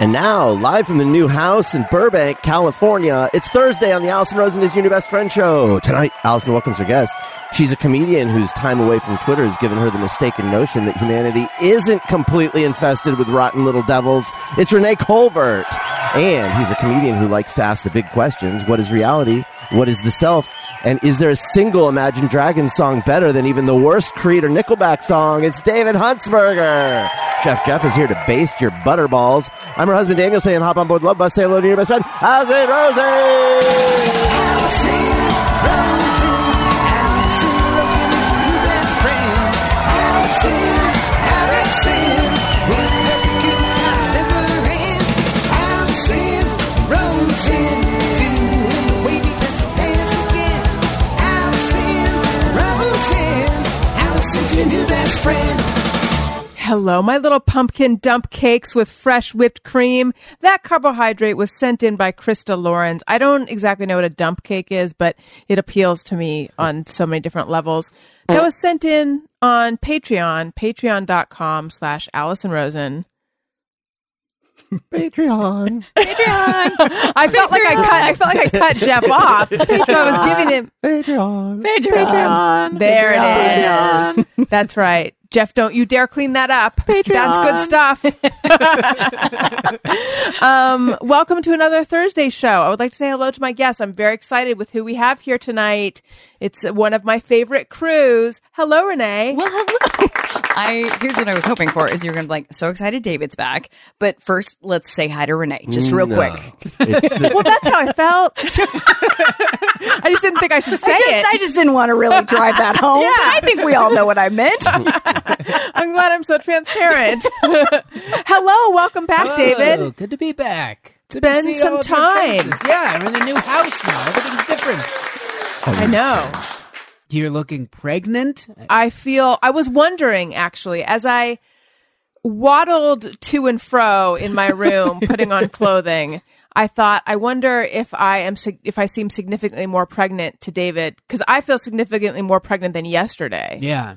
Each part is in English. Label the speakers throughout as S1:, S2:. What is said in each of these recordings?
S1: And now, live from the new house in Burbank, California, it's Thursday on the Alison Rosen is Your New Best Friend show. Tonight, Alison welcomes her guest. She's a comedian whose time away from Twitter has given her the mistaken notion that humanity isn't completely infested with rotten little devils. It's Renee Colvert. And he's a comedian who likes to ask the big questions. What is reality? What is the self? And is there a single Imagine Dragons song better than even the worst Creed or Nickelback song? It's David Huntsberger. Chef Jeff is here to baste your butterballs. I'm her husband Daniel saying hop on board Love Bus. Say hello to your best friend, Alison Rosie.
S2: Hello, my little pumpkin dump cakes with fresh whipped cream. That carbohydrate was sent in by Krista Lawrence. I don't exactly know what a dump cake is, but it appeals to me on so many different levels. That was sent in on Patreon, patreon.com slash Alison Rosen.
S1: Patreon.
S2: Patreon. I felt like I cut. I felt like I cut Jeff off, so I was giving him
S1: Patreon.
S2: Patreon. There it is. That's right. Jeff, don't you dare clean that up. That's good stuff. um, welcome to another Thursday show. I would like to say hello to my guests. I'm very excited with who we have here tonight. It's one of my favorite crews. Hello, Renee.
S3: Well, hello. I here's what I was hoping for is you're gonna be like so excited David's back, but first let's say hi to Renee just real
S1: No.
S3: quick.
S1: It's the-
S2: well, that's how I felt. I just didn't think I should say
S3: I just,
S2: it.
S3: I just didn't want to really drive that home.
S2: Yeah.
S3: but I think we all know what I meant.
S2: I'm glad I'm so transparent. hello, welcome back,
S4: Hello,
S2: David.
S4: Good to be back. It's
S2: been some time.
S4: Yeah, I'm in the new house now. Everything's different.
S2: I know.
S4: You're looking pregnant.
S2: I feel I was wondering actually as I waddled to and fro in my room putting on clothing. I thought I wonder if I am if I seem significantly more pregnant to David cuz I feel significantly more pregnant than yesterday.
S4: Yeah,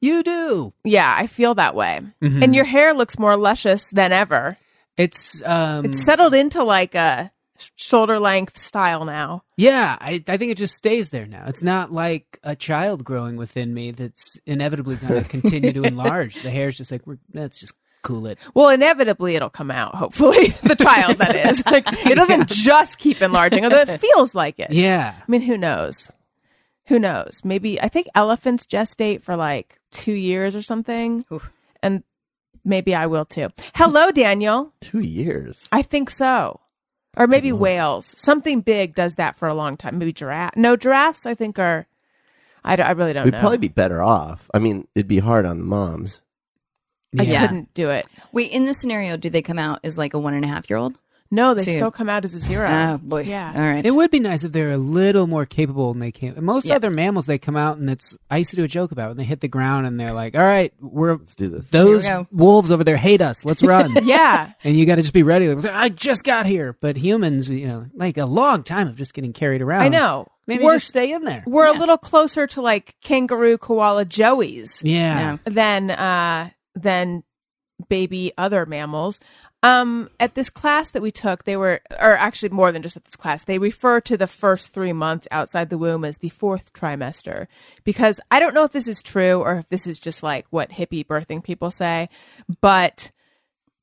S4: you do.
S2: Yeah, I feel that way. And your hair looks more luscious than ever.
S4: It's um.
S2: It's settled into like a shoulder length style now.
S4: yeah, I I think it just stays there now. It's not like a child growing within me that's inevitably going to continue to enlarge. The hair's just like we're, let's just cool it.
S2: Well, inevitably it'll come out, hopefully. the child that is. Like it doesn't just keep enlarging, although it feels like it.
S4: Yeah.
S2: I mean, who knows? Who knows? Maybe I think elephants gestate for like two years or something, and maybe I will too. Hello, Daniel.
S1: two years.
S2: I think so, or maybe whales. Something big does that for a long time. Maybe giraffe. No, giraffes. I think are. I, don't- I really don't
S1: We'd
S2: know.
S1: probably be better off. I mean, it'd be hard on the moms.
S2: I
S4: Yeah.
S2: couldn't do it.
S3: Wait, in this scenario, do they come out as like a one and a half year old?
S2: No, they
S3: So
S2: still come out as a zero.
S3: Oh boy.
S2: Yeah.
S3: All right.
S4: It would be nice if they're a little more capable than they came. Most
S3: Yeah.
S4: other mammals, they come out and it's. I used to do a joke about it. When they hit the ground and they're like, "All right, we're
S1: Let's do this.
S4: those
S3: Here we go.
S4: wolves over there hate us. Let's run."
S2: Yeah.
S4: and you got to just be ready. Like, I just got here, but humans, you know, like a long time of just getting carried around.
S2: I know.
S4: Maybe
S2: We're-
S4: just stay in there.
S2: We're a little closer to like kangaroo koala joeys
S4: Yeah.
S3: Yeah.
S2: than uh than baby other mammals. Um at this class that we took, they were or actually more than just at this class, they refer to the first 3 months outside the womb as the fourth trimester because I don't know if this is true or if this is just like what hippie birthing people say, but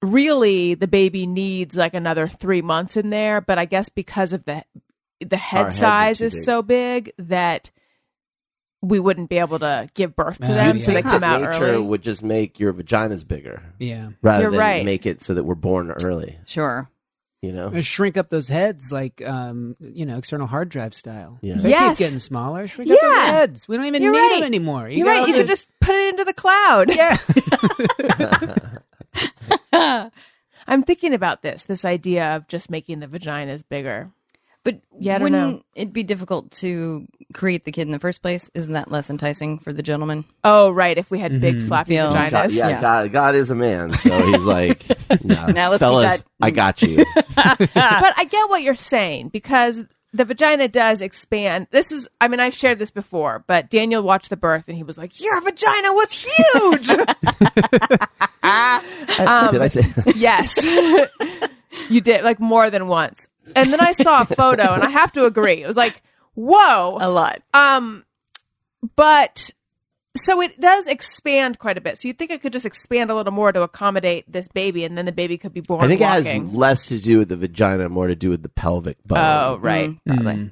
S2: really the baby needs like another 3 months in there, but I guess because of the the head size is
S1: big.
S2: so big that we wouldn't be able to give birth to them,
S4: you'd
S2: so they come out
S1: nature
S2: early.
S1: would just make your vaginas bigger
S4: Yeah.
S1: rather
S2: You're
S1: than
S2: right.
S1: make it so that we're born early.
S3: Sure.
S1: You know.
S4: Or shrink up those heads like, um, you know, external hard drive style.
S1: Yeah.
S4: They
S2: Yes.
S4: keep getting smaller. Shrink up those
S2: Yeah.
S4: heads. We don't even
S2: You're
S4: need
S2: right.
S4: them anymore. You
S2: You're
S4: got
S2: right.
S4: all
S2: You
S4: the-
S2: could just put it into the cloud.
S4: Yeah.
S2: I'm thinking about this, this idea of just making the vaginas bigger.
S3: But
S2: Yeah,
S3: wouldn't
S2: know.
S3: it be difficult to create the kid in the first place? Isn't that less enticing for the gentleman?
S2: Oh, right. If we had big mm-hmm. flappy
S3: Feel-
S2: vaginas.
S1: God, yeah,
S3: Yeah.
S1: God, God is a man, so he's like, no,
S3: Now let's
S1: fellas, I got you.
S2: but I get what you're saying because the vagina does expand. This is, I mean, I've shared this before, but Daniel watched the birth and he was like, Your vagina was huge.
S1: Did I um, say?
S2: yes. You did like more than once. And then I saw a photo and I have to agree. It was like, whoa.
S3: A lot.
S2: Um, but so it does expand quite a bit. So you think it could just expand a little more to accommodate this baby, and then the baby could be born.
S1: I think
S2: walking.
S1: it has less to do with the vagina, more to do with the pelvic bone.
S2: Oh, right.
S3: Mm, probably.
S4: Mm.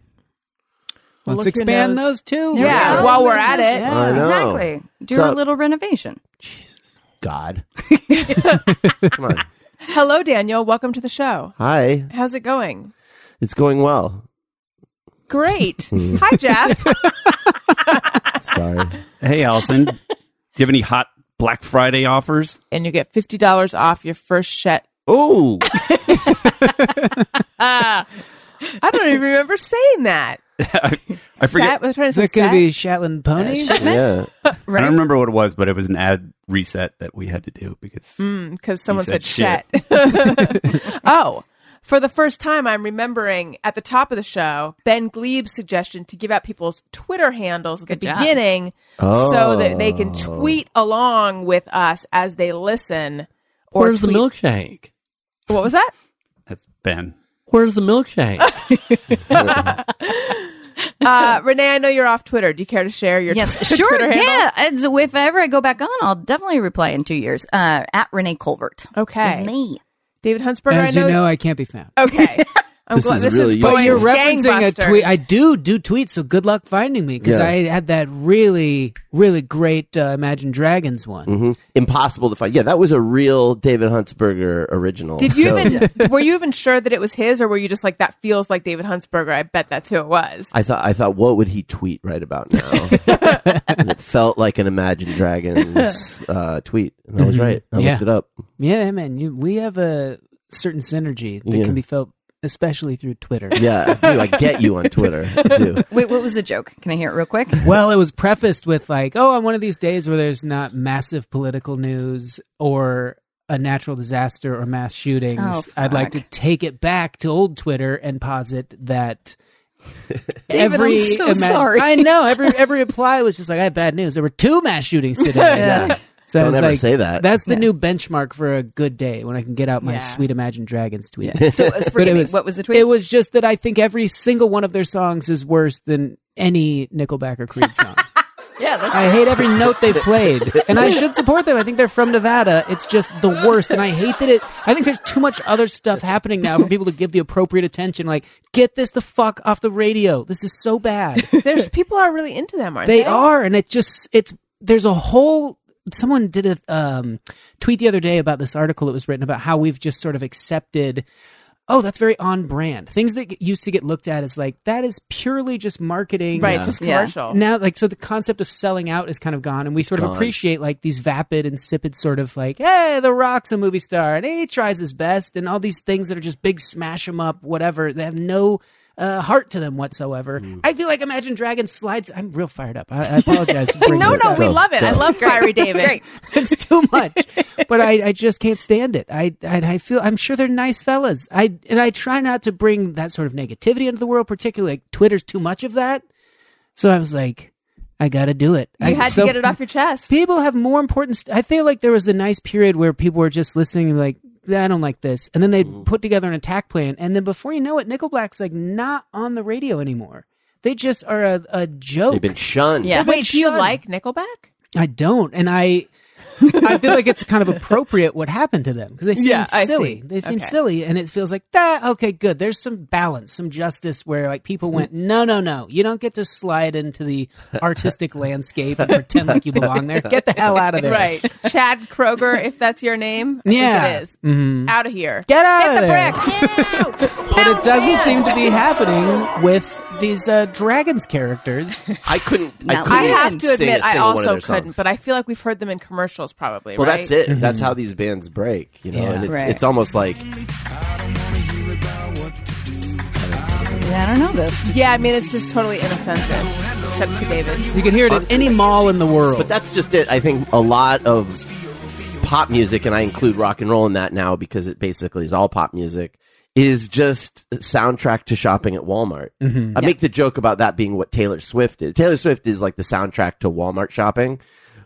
S2: Well,
S4: Let's
S2: look
S4: expand those too.
S2: Yeah,
S3: Yeah.
S2: while we're at it.
S4: Yeah.
S1: I know.
S3: Exactly. Do
S1: So-
S3: a little renovation.
S1: God. Come on.
S2: Hello, Daniel. Welcome to the show.
S1: Hi.
S2: How's it going?
S1: It's going well.
S2: Great.
S1: Hmm.
S2: Hi, Jeff.
S1: Sorry.
S5: Hey, Alison. Do you have any hot Black Friday offers?
S2: and you get fifty dollars off your first set.
S5: Oh,
S2: I don't even remember saying that.
S5: I, I forget.
S2: Set? Was I trying to
S4: Is
S2: say
S4: that going to be Shetland pony?
S1: yeah.
S5: I don't remember what it was, but it was an ad reset that we had to do because mm,
S2: because someone
S5: said
S2: said, shet. oh, for the first time, I'm remembering at the top of the show Ben Gleib's suggestion to give out people's Twitter handles at
S3: Good
S2: the
S3: job.
S2: beginning
S1: Oh.
S2: so that they can oh. tweet along with us as they listen. Or
S6: Where's the
S2: tweet-
S6: milkshake?
S2: What was that?
S5: that's Ben.
S6: Where's the milkshake?
S2: Uh, Renee, I know you're off Twitter. Do you care to share your
S3: Yes,
S2: Twitter
S3: sure.
S2: handle?
S3: Yeah. And so if ever I go back on, I'll definitely reply in two years. Uh, at Renee Colvert.
S2: Okay.
S3: It's me.
S2: David Huntsberger,
S4: As
S2: I know.
S4: you know, I can't be found.
S2: okay. I'm
S1: This
S2: glad
S1: is
S2: this
S1: really
S2: is
S1: useful.
S4: But you're referencing a tweet. I do do tweets, so good luck finding me because
S1: Yeah.
S4: I had that really, really great uh, Imagine Dragons one.
S1: hmm Impossible to find. Yeah, that was a real David Huntsberger original.
S2: Did you
S1: So,
S2: even were you even sure that it was his, or were you just like that feels like David Huntsberger? I bet that's who it was.
S1: I thought I thought what would he tweet right about now? and it felt like an Imagine Dragons uh, tweet, and I was right. I
S4: Yeah.
S1: looked it up.
S4: Yeah, man, you, we have a certain synergy that
S1: Yeah.
S4: can be felt, especially through Twitter.
S1: Yeah, I do. I get you on Twitter. I do.
S3: Wait, what was the joke? Can I hear it real quick?
S4: Well, it was prefaced with like, "Oh, on one of these days where there's not massive political news or a natural disaster or mass shootings,
S3: Oh,
S4: I'd like to take it back to old Twitter and posit that."
S3: David, I'm so sorry.
S4: I know every every reply was just like, "I have bad news. There were two mass shootings today."
S3: Yeah.
S4: So I
S1: Don't ever
S4: like,
S1: say that.
S4: That's the new benchmark for a good day when I can get out my
S2: Yeah.
S4: sweet Imagine Dragons tweet.
S3: Yeah. So forgive
S4: it
S3: me.
S4: was-
S3: What was the tweet?
S4: It was just that I think every single one of their songs is worse than any Nickelback or Creed song.
S3: yeah, that's
S4: I hate every note they've played, and I should support them. I think they're from Nevada. It's just the worst, and I hate that it. I think there's too much other stuff happening now for people to give the appropriate attention. Like, get this the fuck off the radio. This is so bad.
S2: There's people are really into them, aren't they?
S4: They are, and it just it's there's a whole. Someone did a um, tweet the other day about this article that was written about how we've just sort of accepted. Oh, that's very on brand. Things that used to get looked at as like that is purely just marketing,
S2: Right, it's just
S3: Yeah.
S2: commercial.
S4: now like so the concept of selling out is kind of gone and we sort of
S1: Gone.
S4: appreciate like these vapid insipid sort of like hey the rock's a movie star and he tries his best and all these things that are just big smash smash 'em up whatever they have no uh, heart to them whatsoever i feel like imagine dragons slides i'm real fired up i, I apologize for
S2: No, no,
S4: up.
S2: we
S1: Go,
S2: love it. I love Fiery David.
S3: great.
S4: it's too much but I, I just can't stand it I, I i feel i'm sure they're nice fellas i and i try not to bring that sort of negativity into the world particularly like twitter's too much of that so i was like i gotta do it
S2: You
S4: I,
S2: had
S4: so
S2: to get it off your chest.
S4: people have more important st- i feel like there was a nice period where people were just listening like "Yeah, i don't like this and then they'd put together an attack plan and then before you know it nickelback's like not on the radio anymore they just are a, a joke
S1: They've been shunned.
S3: Yeah.
S2: Wait, do you
S4: shunned.
S2: like Nickelback?
S4: I don't, and I I feel like it's kind of appropriate what happened to them because they seem
S2: Yeah,
S4: silly. They seem
S2: Okay.
S4: silly, and it feels like that. Okay, good. There's some balance, some justice where like people went, no, no, no, you don't get to slide into the artistic landscape and pretend like you belong there. Get the hell out of there.
S2: Right. Chad Kroeger, if that's your name. I
S4: Yeah.
S2: Think it is.
S4: Mhm.
S2: Out of here.
S4: Get out of
S2: the
S4: there.
S2: bricks.
S4: But it doesn't seem to be happening with these uh, dragons characters.
S1: I couldn't. I couldn't
S2: I have to
S1: sing
S2: admit, I
S1: single one of
S2: also
S1: their
S2: couldn't,
S1: songs.
S2: but I feel like we've heard them in commercials, probably.
S1: Well,
S2: right?
S1: that's it. That's how these bands break, you know.
S4: Yeah.
S1: and it's,
S3: Right.
S1: it's almost like
S3: Yeah, I don't know this.
S2: Yeah, I mean, it's just totally inoffensive, except to David.
S4: You can hear it at any mall in the world.
S1: But that's just it. I think a lot of pop music, and I include rock and roll in that now because it basically is all pop music, is just soundtrack to shopping at Walmart. Mm-hmm. I make the joke about that being what Taylor Swift is. Taylor Swift is like the soundtrack to Walmart shopping,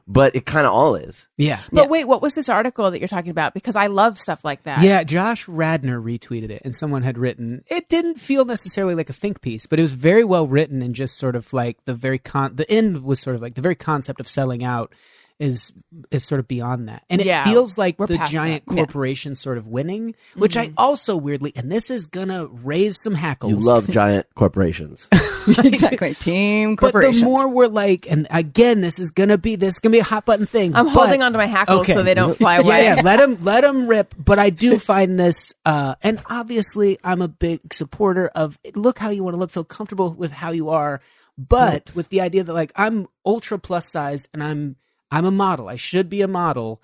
S1: but it kind of all is.
S4: Yeah.
S2: But wait, what was this article that you're talking about? Because I love stuff like that.
S4: Yeah, Josh Radnor retweeted it, and someone had written it didn't feel necessarily like a think piece, but it was very well written and just sort of like the very con. The end was sort of like the very concept of selling out is is sort of beyond that, and it
S2: Yeah,
S4: feels like the giant
S2: that. Yeah.
S4: corporation sort of winning, which I also weirdly, and this is gonna raise some hackles.
S1: You love giant corporations.
S3: exactly. Team
S4: but the more we're like, and again, this is gonna be this is gonna be a hot button thing.
S2: I'm
S4: but-
S2: holding onto my hackles
S4: Okay.
S2: so they don't fly away.
S4: Yeah, yeah, let them let them rip. But I do find this, uh, and obviously, I'm a big supporter of look how you want to look, feel comfortable with how you are, but with the idea that like I'm ultra plus sized and I'm I'm a model. I should be a model.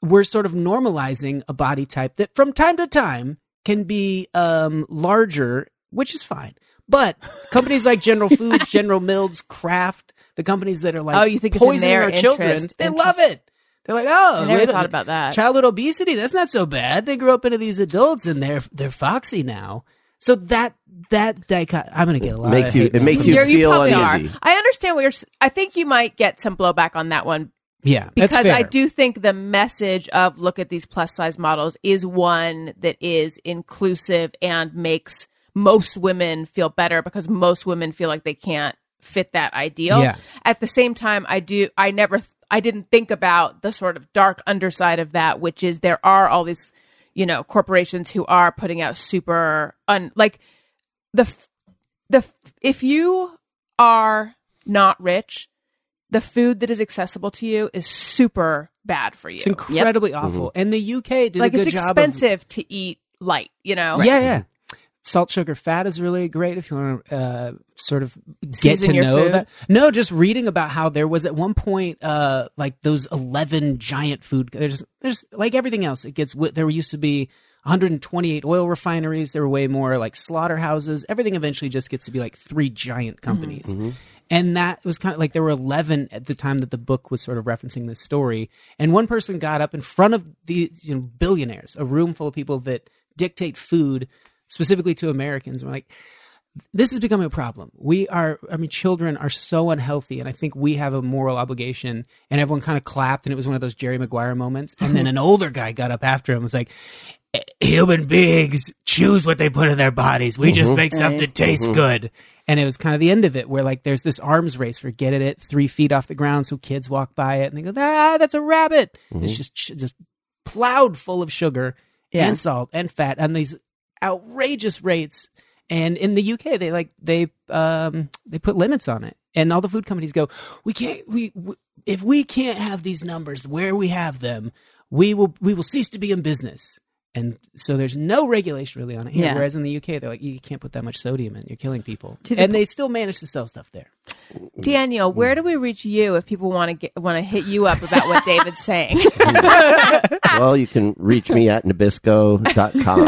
S4: We're sort of normalizing a body type that from time to time can be um, larger, which is fine. But companies like General Foods, General Mills, Kraft, the companies that are like
S2: Oh, you think it's in
S4: poisoning
S2: their
S4: our children,
S2: interest-
S4: they love it. They're like, oh,
S2: I never thought about that.
S4: Childhood obesity, that's not so bad. They grew up into these adults and they're they're foxy now. So that that dichot I'm gonna get a lot
S1: Makes
S4: of
S1: you-
S4: hate
S1: it
S4: mail
S1: makes
S4: from
S1: you
S2: You're-
S1: feel
S2: probably
S1: uneasy.
S2: Are. I understand what you're. s- I think you might get some blowback on that one
S4: Yeah,
S2: because. I do think the message of look at these plus size models is one that is inclusive and makes most women feel better because most women feel like they can't fit that ideal.
S4: Yeah.
S2: At the same time, I do. I never. I didn't think about the sort of dark underside of that, which is there are all these, you know, corporations who are putting out super un like the the if you are not rich, the food that is accessible to you is super bad for you.
S4: It's incredibly awful. And the UK did
S2: like
S4: a good
S2: it's
S4: job
S2: expensive to eat light, you know.
S4: of Yeah, yeah. Salt, sugar, fat is really great if you want to uh, sort of get
S2: Season
S4: to
S2: your
S4: know
S2: food?
S4: that. No, just reading about how there was at one point uh, like those eleven giant food. There's there's like everything else. It gets there used to be 128 oil refineries. There were way more like slaughterhouses. Everything eventually just gets to be like three giant companies. And that was kind of like there were 11 at the time that the book was sort of referencing this story. And one person got up in front of these you know, billionaires, a room full of people that dictate food specifically to Americans. And we're like, this is becoming a problem. We are, I mean, children are so unhealthy, and I think we have a moral obligation. And everyone kind of clapped, and it was one of those Jerry Maguire moments. And then an older guy got up after him and was like, "Eh, Human beings choose what they put in their bodies. We just make stuff that tastes good. And it was kind of the end of it, where like there's this arms race for getting it three feet off the ground, so kids walk by it and they go, "Ah, that's a rabbit." It's just just plowed full of sugar
S3: Yeah.
S4: and salt and fat and these outrageous rates. And in the UK, they like they um they put limits on it, and all the food companies go, we can't we, we if we can't have these numbers where we have them, we will we will cease to be in business. And so there's no regulation really on it here.
S3: Yeah.
S4: Whereas in the UK, they're like, you can't put that much sodium in; you're killing people.
S3: The
S4: And
S3: po-
S4: they still manage to sell stuff there.
S2: Daniel, where do we reach you if people want to get want to hit you up about what David's saying?
S1: well, you can reach me at nabisco.com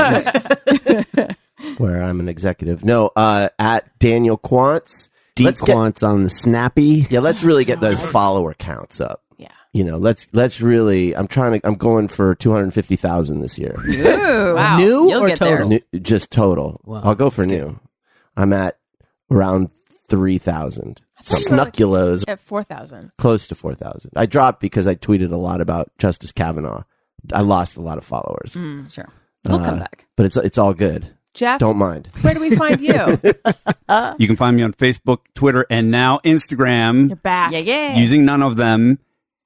S1: where I'm an executive. No, uh, at Daniel Quantz.
S5: D
S1: Let's get-
S5: Quants on the Snappy.
S1: Yeah, let's really get those follower counts up.
S2: Yeah.
S1: You know, let's let's really. I'm trying to. I'm going for 250,000 this year.
S3: Ooh, wow.
S4: New
S3: You'll
S4: or total?
S1: New, just total.
S4: Wow,
S1: I'll go for new. I'm at around 3,000.
S2: thought you were like- At four thousand.
S1: close to 4,000. I dropped because I tweeted a lot about Justice Kavanaugh. I lost a lot of followers,
S3: Sure. We'll come
S1: Uh,
S3: back.
S1: but it's it's all good.
S2: Jeff,
S1: Don't mind.
S2: where do we find you?
S5: You can find me on Facebook, Twitter, and now Instagram.
S2: You're back.
S3: Yeah, yeah.
S5: using none of them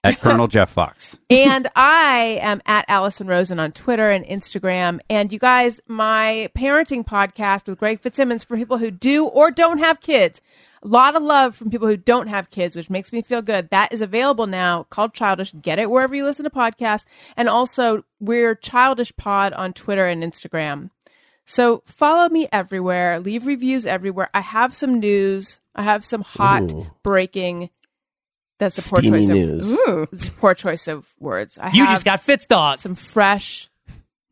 S5: at Colonel Jeff Fox.
S2: and I am at Alison Rosen on Twitter and Instagram. And you guys, my parenting podcast with Greg Fitzsimmons for people who do or don't have kids. A lot of love from people who don't have kids, which makes me feel good. That is available now called Childish. Get it wherever you listen to podcasts. And also, we're Childish Pod on Twitter and Instagram. So follow me everywhere. Leave reviews everywhere. I have some news. I have some hot
S1: Ooh.
S2: breaking. That's the poor
S1: Steamy
S2: choice
S1: news.
S2: of
S3: Ooh.
S2: it's a poor choice of words. I
S6: You
S2: have
S6: just got Fitz dog.
S2: some fresh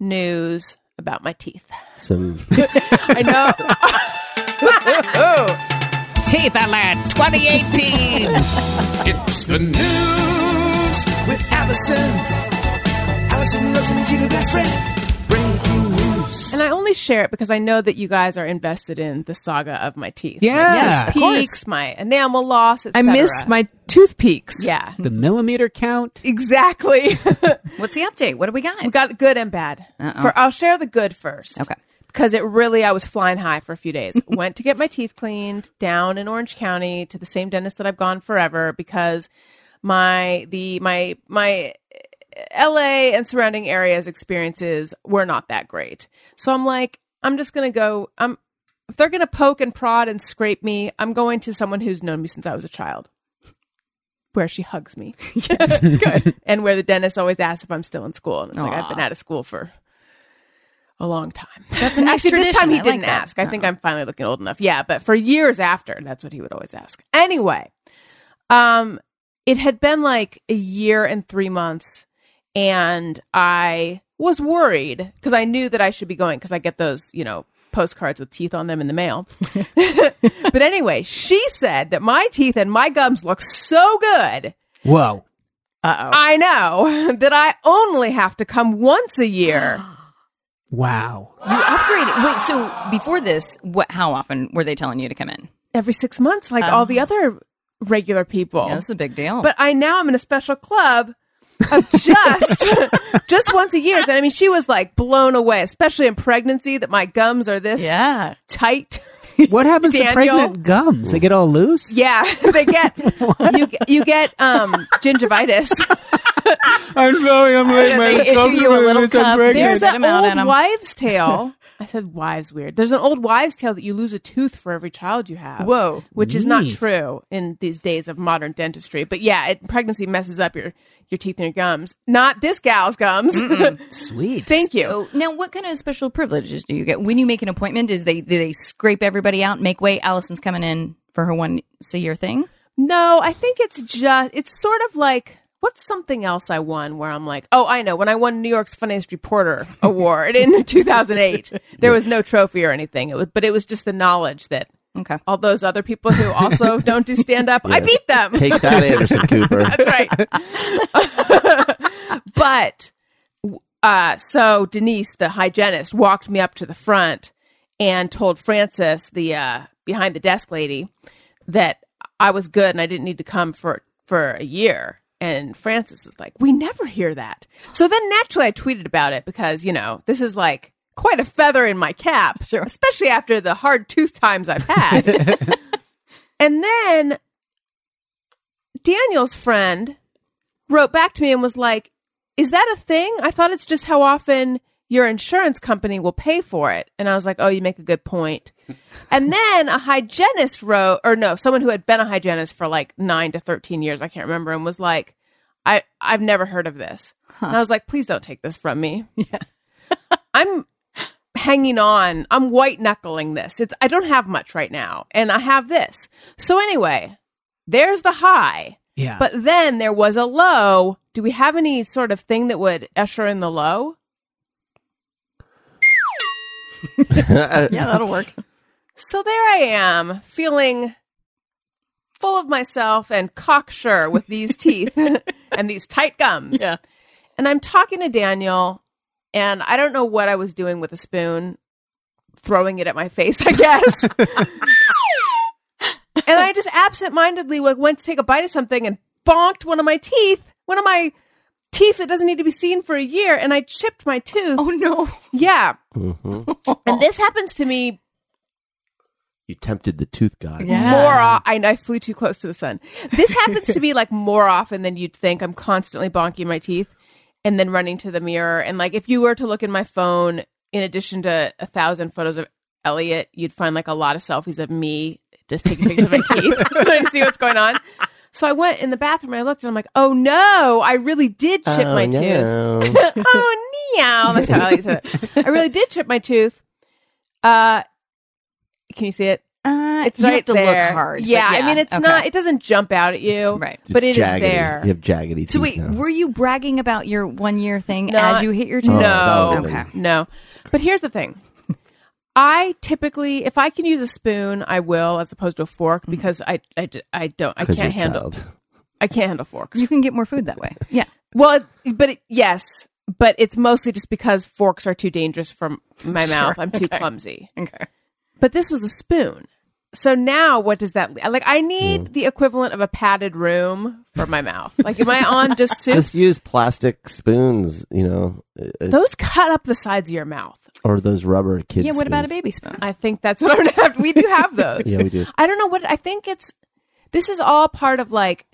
S2: news about my teeth.
S1: Some
S2: I know.
S6: Teeth Alert 2018.
S7: It's the news with Alison. Alison Rosen is your new best friend. Breaking
S2: and I only only share it because I know that you guys are invested in the saga of my teeth.
S4: Yeah.
S2: my
S4: Yes,
S2: tooth
S3: of course.
S2: peaks, my enamel loss.
S8: I
S2: etc.
S8: missed my tooth peaks.
S2: Yeah,
S4: The millimeter count.
S2: exactly.
S3: What's the update? What do we got?
S2: we got good and bad. For I'll share the good first.
S3: Okay.
S2: Because it really, I was flying high for a few days. Went to get my teeth cleaned down in Orange County to the same dentist that I've gone forever because my the my my LA and surrounding areas experiences were not that great. So I'm like, I'm just gonna go. I'm if they're gonna poke and prod and scrape me, I'm going to someone who's known me since I was a child. Where she hugs me. Yes, good. And where the dentist always asks if I'm still in school. And it's like I've been out of school for a long time.
S3: That's an
S2: Actually, this time he
S3: I
S2: didn't
S3: that.
S2: ask. I think I'm finally looking old enough. Yeah, but for years after, that's what he would always ask. Anyway, um, it had been like a year and three months, and I was worried because I knew that I should be going because I get those, you know, postcards with teeth on them in the mail. but anyway, she said that my teeth and my gums look so good.
S4: Whoa. Uh-oh.
S2: I know that I only have to come once a year.
S4: Wow.
S3: You upgraded. Wait, so before this, what? How often were they telling you to come in?
S2: every six months, like all the oh. other regular people.
S3: Yeah, that's a big deal.
S2: But I now I'm in a special club of just just once a year. And I mean, she was like blown away, especially in pregnancy, that my gums are this
S3: yeah,
S2: tight.
S4: What happens to
S2: Daniel?
S4: pregnant gums? They get all loose?
S2: Yeah, they get you. You get um gingivitis.
S4: I'm sorry, I'm late.
S3: they issue you a little cup.
S2: There's
S3: Spit 'em
S2: an old
S3: Adam.
S2: wives' tale. I said wives weird. There's an old wives' tale that you lose a tooth for every child you have.
S3: Whoa.
S2: which is not
S4: Neat.
S2: true in these days of modern dentistry. But yeah, it, pregnancy messes up your your teeth and your gums. Not this gal's gums.
S4: Sweet.
S2: Thank you.
S3: So now, what kind of special privileges do you get when you make an appointment? Is they do they scrape everybody out, and make way? Alison's coming in for her once a year thing.
S2: No, I think it's just it's sort of like what's something else I won where I'm like, oh, I know. When I won New York's Funniest Reporter Award in 2008, there was no trophy or anything. It was, but it was just the knowledge that
S3: Okay.
S2: all those other people who also don't do stand up, I beat them.
S1: Take that, Anderson Cooper.
S2: That's right. but uh, so Denise, the hygienist, walked me up to the front and told Frances, the uh, behind the desk lady, that I was good and I didn't need to come for for a year. And Francis was like, "We never hear that." So then naturally, I tweeted about it because you know this is like quite a feather in my cap, sure. especially after the hard tooth times I've had. and then Daniel's friend wrote back to me and was like, Is that a thing? I thought it's just how often your insurance company will pay for it. And I was like, Oh, you make a good point. and then a hygienist wrote, or no, someone who had been a hygienist for like nine to 13 years, I can't remember, and was like, I, I've never heard of this. And I was like, Please don't take this from me. Yeah. I'm hanging on. I'm white knuckling this. It's I don't have much right now, and I have this. So anyway, there's the high.
S4: Yeah.
S2: But then there was a low. Do we have any sort of thing that would usher in the low?
S3: Yeah, that'll work.
S2: So there I am, feeling full of myself and cocksure with these teeth and these tight gums.
S3: Yeah.
S2: And I'm talking to Daniel, and I don't know what I was doing with a spoon, throwing it at my face, I guess. and I just absentmindedly like, went to take a bite of something and bonked one of my teeth, one of my teeth that doesn't need to be seen for a year, and I chipped my tooth.
S3: Oh no.
S2: Yeah.
S1: Mm-hmm.
S2: And this happens to me
S1: You tempted the tooth god.
S3: Yeah.
S2: more. o- I, I flew too close to the sun. This happens to me like more often than you'd think. I'm constantly bonking my teeth and then running to the mirror. And like if you were to look in my phone, in addition to a thousand photos of Elliot, you'd find like a lot of selfies of me just taking pictures of my teeth to see what's going on. So I went in the bathroom and I looked and I'm like, oh no, I really did chip
S1: Oh,
S2: my tooth.
S1: no.
S2: oh meow. That's how Elliot said it. I really did chip my tooth. Uh, can you see it?
S3: Uh,
S2: It's
S3: you
S2: right
S3: have to
S2: there.
S3: look hard. but
S2: Yeah, I mean, it's
S3: okay.
S2: not. It doesn't jump out at you,
S3: Right.
S2: But
S1: It's
S2: it is
S1: jaggedy.
S2: there.
S1: You have jaggedy teeth.
S3: So wait,
S1: now.
S3: were you bragging about your one year thing
S2: No,
S3: as you hit your
S1: Oh,
S3: tooth?
S2: No.
S1: that would've
S3: Okay.
S2: No, but here's the thing. I typically, if I can use a spoon, I will, as opposed to a fork, mm-hmm. because I, I, I don't, I can't handle,
S1: child.
S2: I can't handle forks.
S3: You can get more food that way. Yeah.
S2: well, it- but it, yes, but it's mostly just because forks are too dangerous for my mouth. I'm too
S3: okay.
S2: clumsy.
S3: Okay.
S2: But this was a spoon. So now what does that like I need hmm. the equivalent of a padded room for my mouth. Like am I on just soup?
S1: Just use plastic spoons, you know, uh, uh,
S2: Those cut up the sides of your mouth.
S1: or those rubber kids.
S3: Yeah. What about a baby spoon?
S2: I think that's what I'm gonna have. We do have those.
S1: Yeah, we do.
S2: I don't know what I think it's. This is all part of like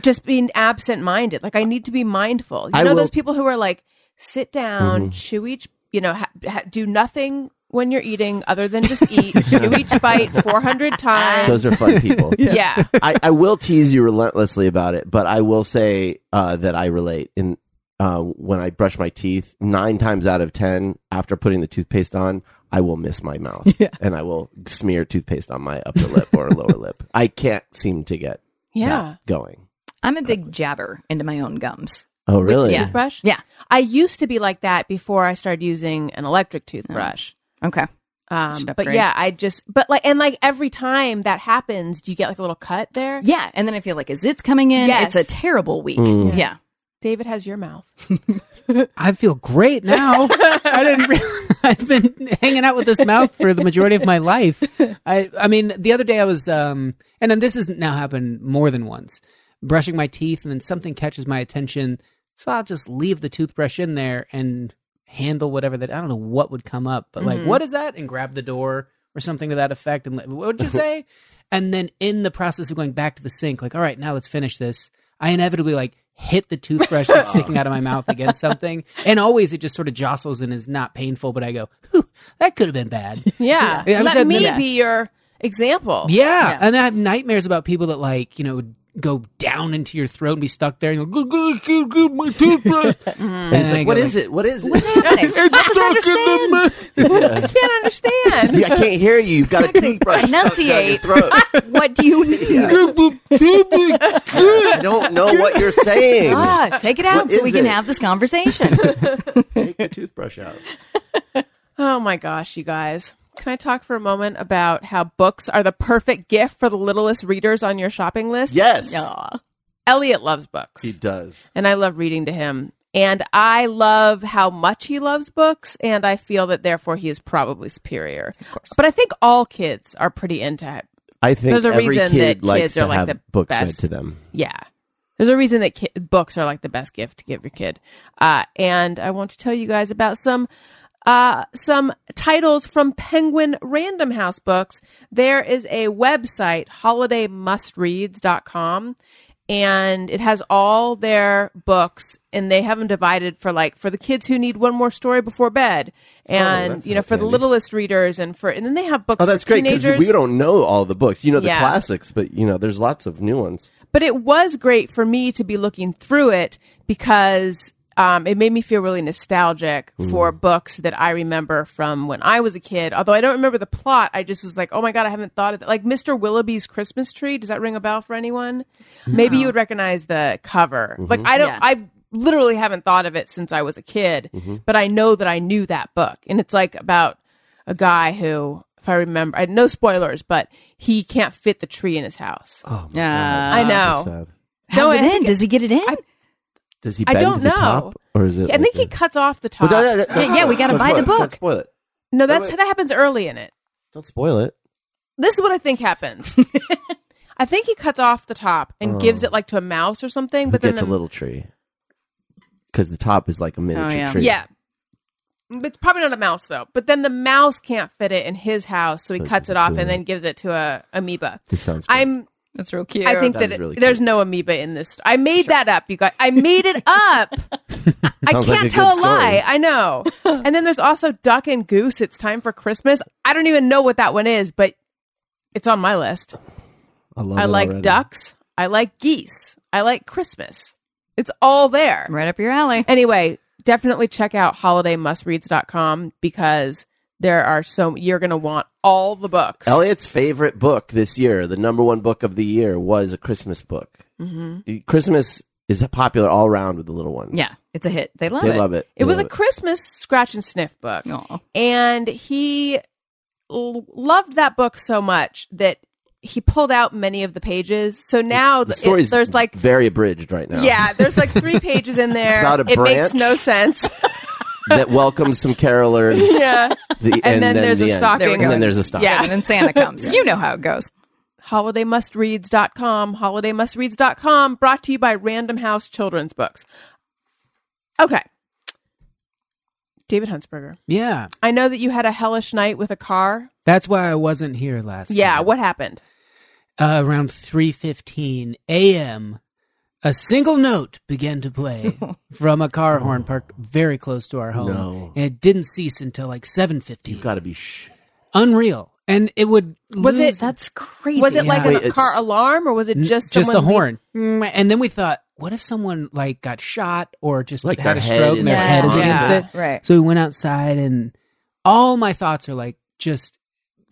S2: just being absent minded. Like I need to be mindful. You
S1: I
S2: know
S1: will-
S2: those people who are like sit down, mm-hmm. chew each. You know, ha- ha- do nothing when you're eating other than just eat. chew each bite 400 times.
S1: Those are fun people.
S2: yeah.
S1: I, I will tease you relentlessly about it, but I will say uh, that I relate. In uh, when I brush my teeth, nine times out of ten, after putting the toothpaste on, I will miss my mouth, and I will smear toothpaste on my upper lip or lower lip. I can't seem to get
S2: Yeah.
S1: that going.
S3: I'm a big jabber into my own gums.
S1: Oh, really?
S3: Yeah.
S2: Toothbrush.
S3: Yeah.
S2: I used to be like that before I started using an electric toothbrush.
S3: Okay.
S2: Um, but yeah, I just but like and like every time that happens, do you get like a little cut there?
S3: Yeah, and then I feel like as it's coming in,
S2: Yes.
S3: it's a terrible week.
S1: Mm.
S3: Yeah.
S2: David has your mouth.
S4: I feel great now. I didn't. Re- I've been hanging out with this mouth for the majority of my life. I. I mean, the other day I was, um, and then this has now happened more than once. Brushing my teeth, and then something catches my attention, so I'll just leave the toothbrush in there and handle whatever that. I don't know what would come up, but like, mm-hmm. what is that? And grab the door or something to that effect. And like, what would you say? and then in the process of going back to the sink, like, all right, now let's finish this. I inevitably like hit the toothbrush that's sticking out of my mouth against something, and always it just sort of jostles and is not painful. But I go, that could have been bad.
S2: Yeah.
S4: Yeah,
S2: Let me
S4: that-
S2: be your example.
S4: Yeah. and I have nightmares about people that like you know would go down into your throat and be stuck there and go, go, go, go, go, my toothbrush. and
S1: It's like, what is it? What is it?
S3: Understand?
S2: I can't understand.
S1: Yeah, I can't hear you. You've got a toothbrush stuck down your
S3: Enunciate.
S1: throat.
S3: what do you need?
S1: I don't know what you're saying.
S3: Ah, take it out
S1: What
S3: so we
S1: is
S3: can
S1: it?
S3: have this conversation.
S1: Take the toothbrush out.
S2: Oh my gosh, you guys. Can I talk for a moment about how books are the perfect gift for the littlest readers on your shopping list?
S1: Yes,
S3: Aw.
S2: Elliot loves books.
S1: he does.
S2: and I love reading to him. And I love how much he loves books, and I feel that therefore he is probably superior. Of course. But I think all kids are pretty into it.
S1: I think
S2: There's a
S1: every
S2: reason
S1: kid
S2: that
S1: likes
S2: kids
S1: to
S2: are like
S1: have
S2: the
S1: books read to them.
S2: Yeah. There's a reason that ki- books are like the best gift to give your kid. Uh, and I want to tell you guys about some uh, some titles from Penguin Random House Books. There is a website, holidaymustreads.com, and it has all their books, and they have them divided for like for the kids who need one more story before bed, and
S1: Oh,
S2: you know for the littlest readers, and for and then they have books
S1: Oh, that's
S2: for
S1: great because we don't know all the books. You know the
S2: Yeah.
S1: classics, but you know there's lots of new ones.
S2: but it was great for me to be looking through it because um, it made me feel really nostalgic mm. for books that I remember from when I was a kid. Although I don't remember the plot, I just was like, "Oh my god, I haven't thought of that." Like Mr. Willoughby's Christmas Tree. Does that ring a bell for anyone? Maybe you would recognize the cover. Mm-hmm. Like I don't.
S3: Yeah.
S2: I literally haven't thought of it since I was a kid, mm-hmm. but I know that I knew that book, and it's like about a guy who. If I remember, I had no spoilers, but he can't fit the tree in his house.
S1: Oh my
S3: Yeah.
S1: god,
S2: I know.
S1: So sad.
S3: How's
S2: No,
S3: it
S2: I
S3: in? Does he get it in?
S1: Does he
S2: I
S1: bend
S2: don't
S1: to the
S2: know.
S1: top, or is it?
S2: I think he cuts off the top.
S1: Well, no, no, no,
S3: Yeah, yeah, we gotta
S1: don't
S3: buy
S1: spoil
S3: the
S1: it. Don't
S3: book.
S1: spoil it.
S2: No, that's
S1: wait.
S2: that happens early in it.
S1: Don't spoil it.
S2: This is what I think happens. I think he cuts off the top and gives oh. it like to a mouse or something.
S1: Who
S2: But then
S1: gets a
S2: the-
S1: little tree? Because the top is like a miniature oh,
S3: yeah.
S1: tree.
S2: yeah, it's probably not a mouse though. But then the mouse can't fit it in his house, so he
S1: So
S2: cuts
S1: gives
S2: it
S1: it
S2: off
S1: to
S2: and then gives it to a amoeba.
S1: This sounds. Great.
S2: I'm.
S3: That's real cute.
S2: I think
S1: That
S2: that,
S1: is
S2: it-
S1: really
S2: there's
S1: cute.
S2: no amoeba in this. I made that up, you guys. I made it up. I can't
S1: like a
S2: tell a lie. I know. and then there's also duck and goose. It's time for Christmas. I don't even know what that one is, but it's on my list.
S1: I, love
S2: I
S1: it
S2: like
S1: already.
S2: ducks. I like geese. I like Christmas. It's all there.
S3: right up your alley.
S2: Anyway, definitely check out holidaymustreads.com because there are so you're going to want all the books.
S1: Elliot's favorite book this year, the number one book of the year, was a Christmas book. Mm-hmm. Christmas is popular all around with the little ones.
S3: Yeah, it's a hit. They love
S1: they
S3: it.
S1: love it.
S2: It
S1: They
S2: was a
S1: love
S2: Christmas scratch and sniff book.
S3: Aw.
S2: And he l- loved that book so much that he pulled out many of the pages. So now
S1: The
S2: th-
S1: story's
S2: it, there's like
S1: very abridged right now.
S2: yeah, there's like three pages in there.
S1: about a
S2: it makes no sense.
S1: that welcomes some carolers.
S2: yeah.
S1: The,
S2: And then there's
S1: the
S2: a
S1: end.
S2: stocking.
S1: And then there's a stocking.
S2: Yeah.
S3: and then Santa comes. You know how it goes.
S2: HolidayMustReads.com, HolidayMustReads.com, brought to you by Random House Children's Books. Okay. David Huntsberger,
S4: Yeah,
S2: I know that you had a hellish night with a car.
S4: that's why I wasn't here last.
S2: Yeah,
S4: time.
S2: what happened?
S4: uh, around 3:15 a.m. a single note began to play from a car horn parked very close to our home.
S1: No.
S4: And it didn't cease until like 7:50.
S1: You've got to be. Sh-
S4: Unreal. And it would
S2: Was
S4: lose-
S2: it-
S3: That's crazy.
S2: Was it like
S1: Wait,
S2: a
S1: it's-
S2: car alarm or was it
S4: N-
S2: just
S4: just the
S2: someone
S4: horn? Mm, And then we thought, what if someone like got shot or just
S1: Like
S4: had
S1: their
S4: a
S1: head
S4: stroke
S1: is
S4: and their head is
S3: yeah,
S4: against it?
S3: right.
S4: So we went outside and all my thoughts are like just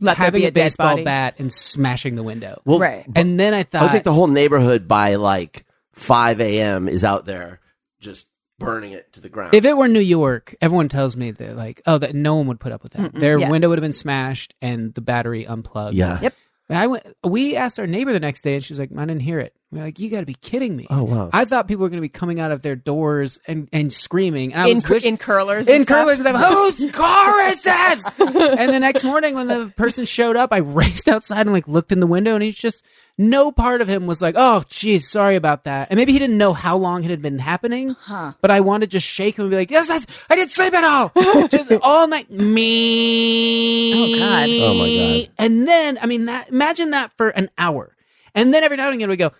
S2: Let there
S4: having
S2: be
S4: a,
S2: a dead
S4: baseball
S2: body.
S4: bat and smashing the window.
S1: well,
S3: Right.
S4: and then I thought,
S1: I
S4: thought,
S1: would think the whole neighborhood by like 5 a.m. is out there just burning it to the ground.
S4: If it were New York, everyone tells me that like, oh, that no one would put up with that. Their
S3: Yeah.
S4: window would have been smashed and the battery unplugged.
S1: yeah.
S3: Yep.
S4: I went. We asked our neighbor the next day, and she was like, "I didn't hear it." We're like, "You got to be kidding me!"
S1: Oh, wow.
S4: I thought people were going to be coming out of their doors and, and screaming. And I
S2: in,
S4: was
S2: cur-
S4: wish-
S2: in curlers?
S4: in
S2: and stuff?
S4: curlers, and I'm, whose car is this? and the next morning, when the person showed up, I raced outside and like looked in the window, and he's just no part of him was like, "Oh, geez, sorry about that." And maybe he didn't know how long it had been happening.
S3: Huh.
S4: But I wanted to just shake him and be like, "Yes, that's, I didn't sleep at all, oh, just all night." Me.
S3: Oh, God.
S1: Oh, my God.
S4: And then, I mean, that imagine that for an hour, and then every now and again we go,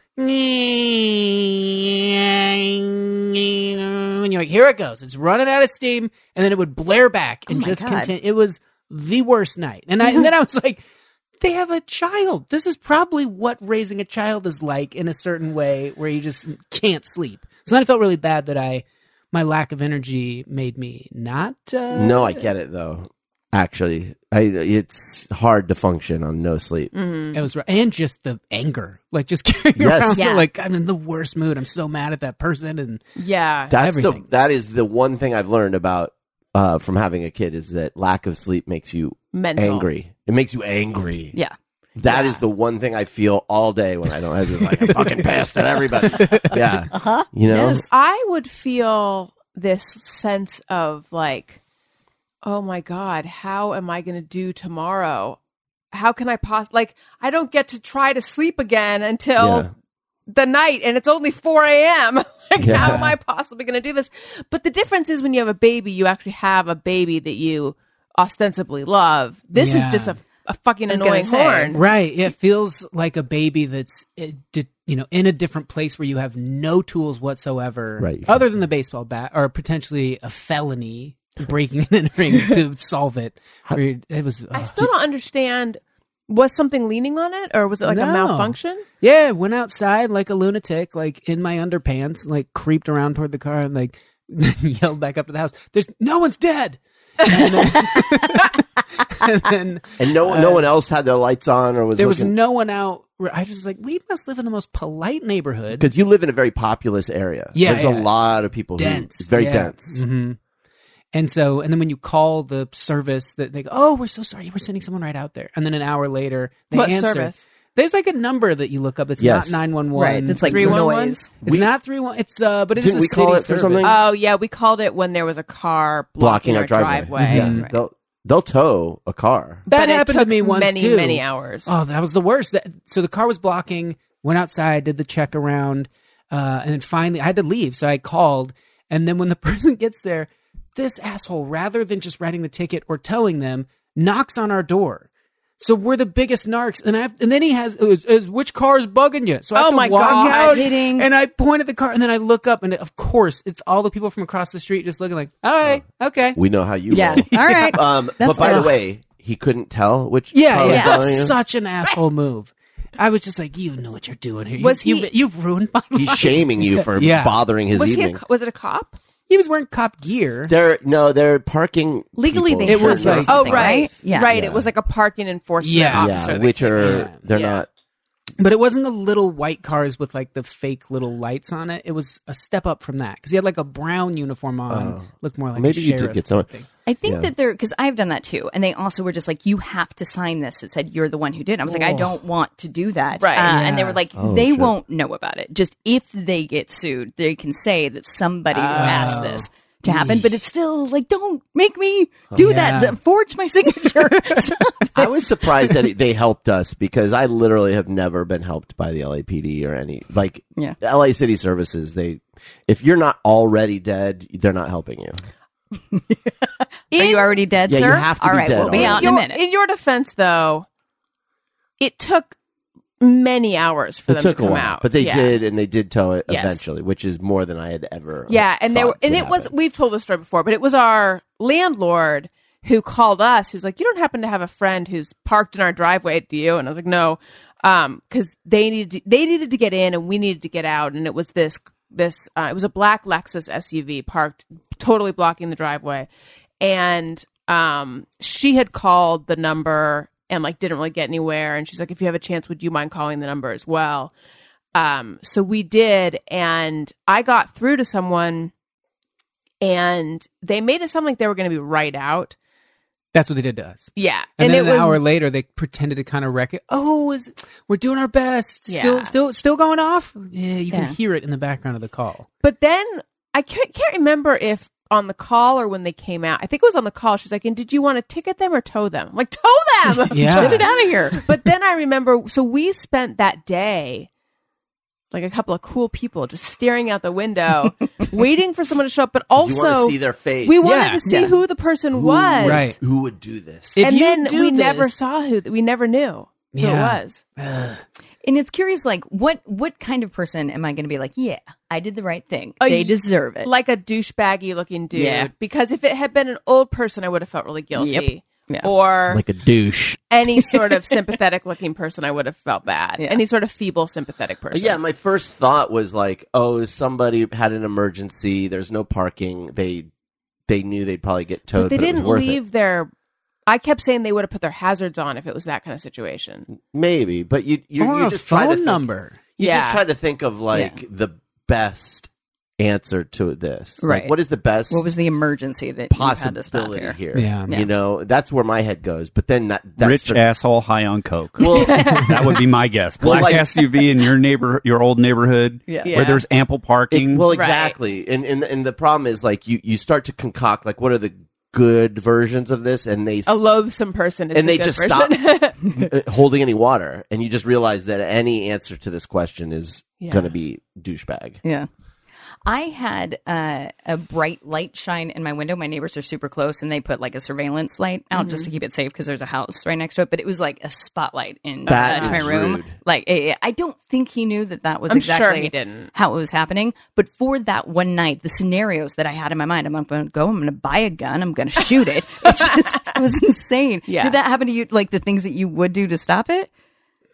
S4: and you're like, "Here it goes! It's running out of steam," and then it would blare back and
S3: Oh,
S4: just continue. It was the worst night, and I and then I was like. They have a child. This is probably what raising a child is like in a certain way where you just can't sleep. So then I felt really bad that I, my lack of energy made me not. Uh,
S1: no, I get it though. Actually, I, it's hard to function on no sleep.
S2: Mm-hmm.
S4: It was. And just the anger. Like just carrying
S1: Yes.
S4: around. so,
S3: Yeah.
S4: like I'm in the worst mood. I'm so mad at that person. And
S2: Yeah.
S1: That's
S4: Everything.
S1: the that is the one thing I've learned about uh, from having a kid is that lack of sleep makes you
S2: Mental.
S1: angry. It makes you angry.
S3: Yeah.
S1: That is the one thing I feel all day when I don't. I just like I'm fucking pissed at everybody. Yeah, uh-huh. you know.
S2: I would feel this sense of like, oh my God, how am I going to do tomorrow? How can I pos like I don't get to try to sleep again until
S1: Yeah.
S2: The night and it's only 4 a.m. like
S1: Yeah.
S2: how am I possibly going to do this? But the difference is when you have a baby, you actually have a baby that you ostensibly love. This is just a, a fucking annoying
S3: say.
S2: horn.
S4: right, it feels like a baby that's uh, you know in a different place where you have no tools whatsoever,
S1: Right.
S4: other than the baseball bat or potentially a felony breaking and entering to solve it. Where It was.
S2: I
S4: uh,
S2: still don't understand. Was something leaning on it, or was it like a malfunction?
S4: Yeah, went outside like a lunatic, like in my underpants, like creeped around toward the car and like yelled back up to the house. There's no one's dead. And then, and then
S1: And no no one else had their lights on or was
S4: there was
S1: looking
S4: no one out. I just was like, we must live in the most polite neighborhood.
S1: because you live in a very populous area.
S4: Yeah,
S1: there's
S4: yeah.
S1: a lot of people.
S4: dense,
S1: who, it's very
S4: yeah.
S1: dense.
S4: hmm And so, and then when you call the service, that they go, "Oh, we're so sorry, we're sending someone right out there." And then an hour later, they
S2: What
S4: answer.
S2: service?
S4: There's like a number that you look up. That's
S1: Yes.
S4: not nine one one.
S3: Right. It's like
S2: 311?
S3: noise.
S4: It's not three one. It's uh, but it is
S1: Didn't
S4: a
S1: we call
S4: city
S1: it for
S4: service.
S1: something?
S2: Oh yeah, we called it when there was a car blocking,
S1: Blocking our
S2: our
S1: driveway.
S2: driveway.
S1: Yeah,
S2: Right.
S1: they'll they'll tow a car.
S4: That
S2: but it
S4: happened
S2: took
S4: to me once
S2: many,
S4: too.
S2: many hours.
S4: Oh, that was the worst. That, so the car was blocking. Went outside, did the check around, uh, and then finally I had to leave. So I called, and then when the person gets there, this asshole, rather than just writing the ticket or telling them, knocks on our door. So we're the biggest narcs, and I have, and then he has is, is, which car is bugging you? So I have
S2: Oh
S4: to
S2: my
S4: walk
S2: God.
S4: out,
S3: Kidding.
S4: and I point at the car, and then I look up, and of course it's all the people from across the street just looking like, all right, okay,
S1: We know how you
S3: Yeah.
S1: roll.
S3: All right.
S1: Um, but by
S3: fair.
S1: the way, he couldn't tell which.
S4: Yeah,
S1: car was
S4: yeah.
S1: bothering you?
S4: Such an asshole move. I was just like, you know what you're doing here. You-
S2: Was he-
S4: You've, you've ruined my
S1: He's
S4: life.
S1: shaming you for
S4: Yeah.
S1: bothering his
S2: was he?
S1: evening.
S2: A, was it a cop?
S4: He was wearing cop gear.
S1: They're no, they're parking
S3: Legally,
S1: people.
S3: they
S4: It
S3: have
S4: was
S3: to or
S4: like-
S2: Oh
S3: something,
S2: right,
S3: right? Yeah.
S2: right.
S1: Yeah.
S2: It was like a parking enforcement
S4: Yeah.
S2: officer.
S1: yeah,
S2: that
S1: which
S2: came
S1: are
S2: in.
S4: Yeah.
S1: they're
S2: Yeah.
S1: not.
S4: But it wasn't the little white cars with like the fake little lights on it. It was a step up from that because he had like a brown uniform on.
S1: Oh.
S4: Looked more like
S1: Maybe
S4: a
S1: you did
S4: sheriff
S1: get someone.
S4: thing.
S3: I think
S1: Yeah.
S3: that they're because I've done that too, and they also were just like, "You have to sign this." It said you're the one who did. I was like, "I don't want to do that."
S2: Right.
S3: Uh, And they were like,
S1: Oh,
S3: "They
S1: shit.
S3: won't know about it. Just if they get sued, they can say that somebody asked this to happen." But it's still like, "Don't make me do
S4: Yeah.
S3: that. Forge my signature."
S1: I was surprised that they helped us because I literally have never been helped by the LAPD or any like
S3: Yeah.
S1: LA City Services. They, if you're not already dead, they're not helping you.
S3: Are you already dead,
S1: Yeah, you
S3: sir?
S1: have to
S3: All
S1: be
S3: right,
S1: dead
S3: we'll be
S1: already.
S3: out in a
S2: Your-
S3: minute.
S2: In your defense, though, it took many hours for
S1: It
S2: them
S1: took
S2: to
S1: a
S2: come
S1: while,
S2: out.
S1: but they
S2: Yeah.
S1: did, and they did tow it
S2: Yes.
S1: eventually, which is more than I had ever.
S2: Yeah, and they
S1: thought
S2: were, and
S1: would
S2: it was.
S1: happen.
S2: We've told this story before, but it was our landlord who called us. Who's like, "You don't happen to have a friend who's parked in our driveway, do you?" And I was like, "No," because they needed to, they needed to get in, and we needed to get out, and it was this this uh, it was a black Lexus SUV parked totally blocking the driveway, and um, she had called the number and like didn't really get anywhere, and she's like, "If you have a chance, would you mind calling the number as well?" Um, so we did, and I got through to someone, and they made it sound like they were going to be right out.
S4: That's what they did to us.
S2: Yeah,
S4: And, then
S2: it
S4: an
S2: was
S4: hour later, they pretended to kind of wreck it. Oh, is we're doing our best. Still, still, still going off. Yeah, you
S3: Yeah.
S4: can hear it in the background of the call.
S2: But then I can't, can't remember if on the call or when they came out. I think it was on the call. She's like, "And did you want to ticket them or tow them?" I'm like, "Tow them!
S4: Yeah.
S2: get it out of here!" But then I remember, so we spent that day. Like a couple of cool people just staring out the window, waiting for someone to show up, but
S1: you
S2: also
S1: want to see their face.
S2: we wanted
S4: Yeah.
S2: to see
S3: Yeah.
S2: who the person was,
S4: Right.
S1: who would do this?
S4: If
S2: and
S4: you
S2: then
S4: do
S2: we never saw who. We never knew who
S4: Yeah.
S2: it was.
S3: And it's curious, like what what kind of person am I going to be? Like, yeah, I did the right thing.
S2: Uh,
S3: they deserve it.
S2: like a douchebaggy looking dude.
S3: Yeah.
S2: Because if it had been an old person, I would have felt really guilty.
S3: Yep. Yeah.
S2: Or
S1: like a douche.
S2: any sort of sympathetic looking person, I would have felt bad.
S3: Yeah.
S2: Any sort of feeble sympathetic person.
S1: Yeah, my first thought was like, oh, somebody had an emergency. There's no parking. They they knew they'd probably get towed.
S2: But they
S1: but it was
S2: didn't
S1: worth
S2: leave
S1: It.
S2: their. I kept saying they would have put their hazards on if it was that kind of situation.
S1: Maybe, but you you,
S4: or
S1: you
S4: a
S1: just try to think,
S4: number.
S1: You
S2: Yeah.
S1: just try to think of like the best answer to this. Like,
S3: Right.
S1: what is the best
S3: what was the emergency that you had to stop
S1: possibility
S3: here?
S1: here?
S4: Yeah.
S3: Yeah.
S1: You know, that's where my head goes. But then that that's
S5: Rich
S1: the-
S5: asshole high on coke.
S1: Well,
S5: that would be my guess.
S1: Well,
S5: Black
S1: like-
S5: SUV in your neighbor, your old neighborhood,
S3: Yeah.
S2: Yeah.
S5: where there's ample
S1: It-
S5: parking.
S1: well,
S2: Right.
S1: exactly. And, and and the problem is like you you start to concoct like what are the good versions of this, and they
S2: A loathsome person is
S1: and
S2: the
S1: they
S2: good
S1: just
S2: version.
S1: stop uh, holding any water, and you just realize that any answer to this question is
S2: Yeah.
S1: going to be douchebag.
S3: Yeah. I had uh, a bright light shine in my window. My neighbors are super close, and they put like a surveillance light out just to keep it safe because there's a house right next to it. But it was like a spotlight in uh, to my room.
S1: rude.
S3: Like I don't think he knew that that was
S2: I'm sure
S3: exactly
S2: he didn't.
S3: how it was happening. But for that one night, the scenarios that I had in my mind, I'm going to go. I'm going to buy a gun. I'm going to shoot it. It's just it was insane.
S2: Yeah.
S3: Did that happen to you? Like the things that you would do to stop it?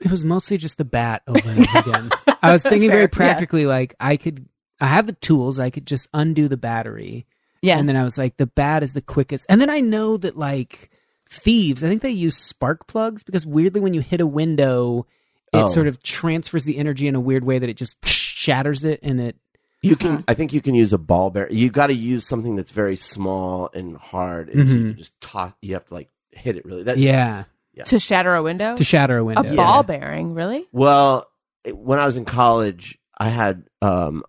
S4: It was mostly just the bat over and over again. I was thinking
S3: fair,
S4: very
S3: yeah.
S4: practically, like I could, I have the tools. I could just undo the battery.
S3: Yeah.
S4: And then I was like, the bat is the quickest. And then I know that like thieves, I think they use spark plugs because weirdly, when you hit a window, it
S1: Oh.
S4: sort of transfers the energy in a weird way that it just shatters it and it.
S1: You can, I think, you can use a ball bearing. You got to use something that's very small and hard, and so you
S4: Mhm.
S1: can just toss. You have to like hit it really. That's,
S4: Yeah.
S2: to shatter a window?
S4: To shatter a window.
S2: a
S4: window.
S2: ball bearing, really?
S1: Well, it- when I was in college, I had um,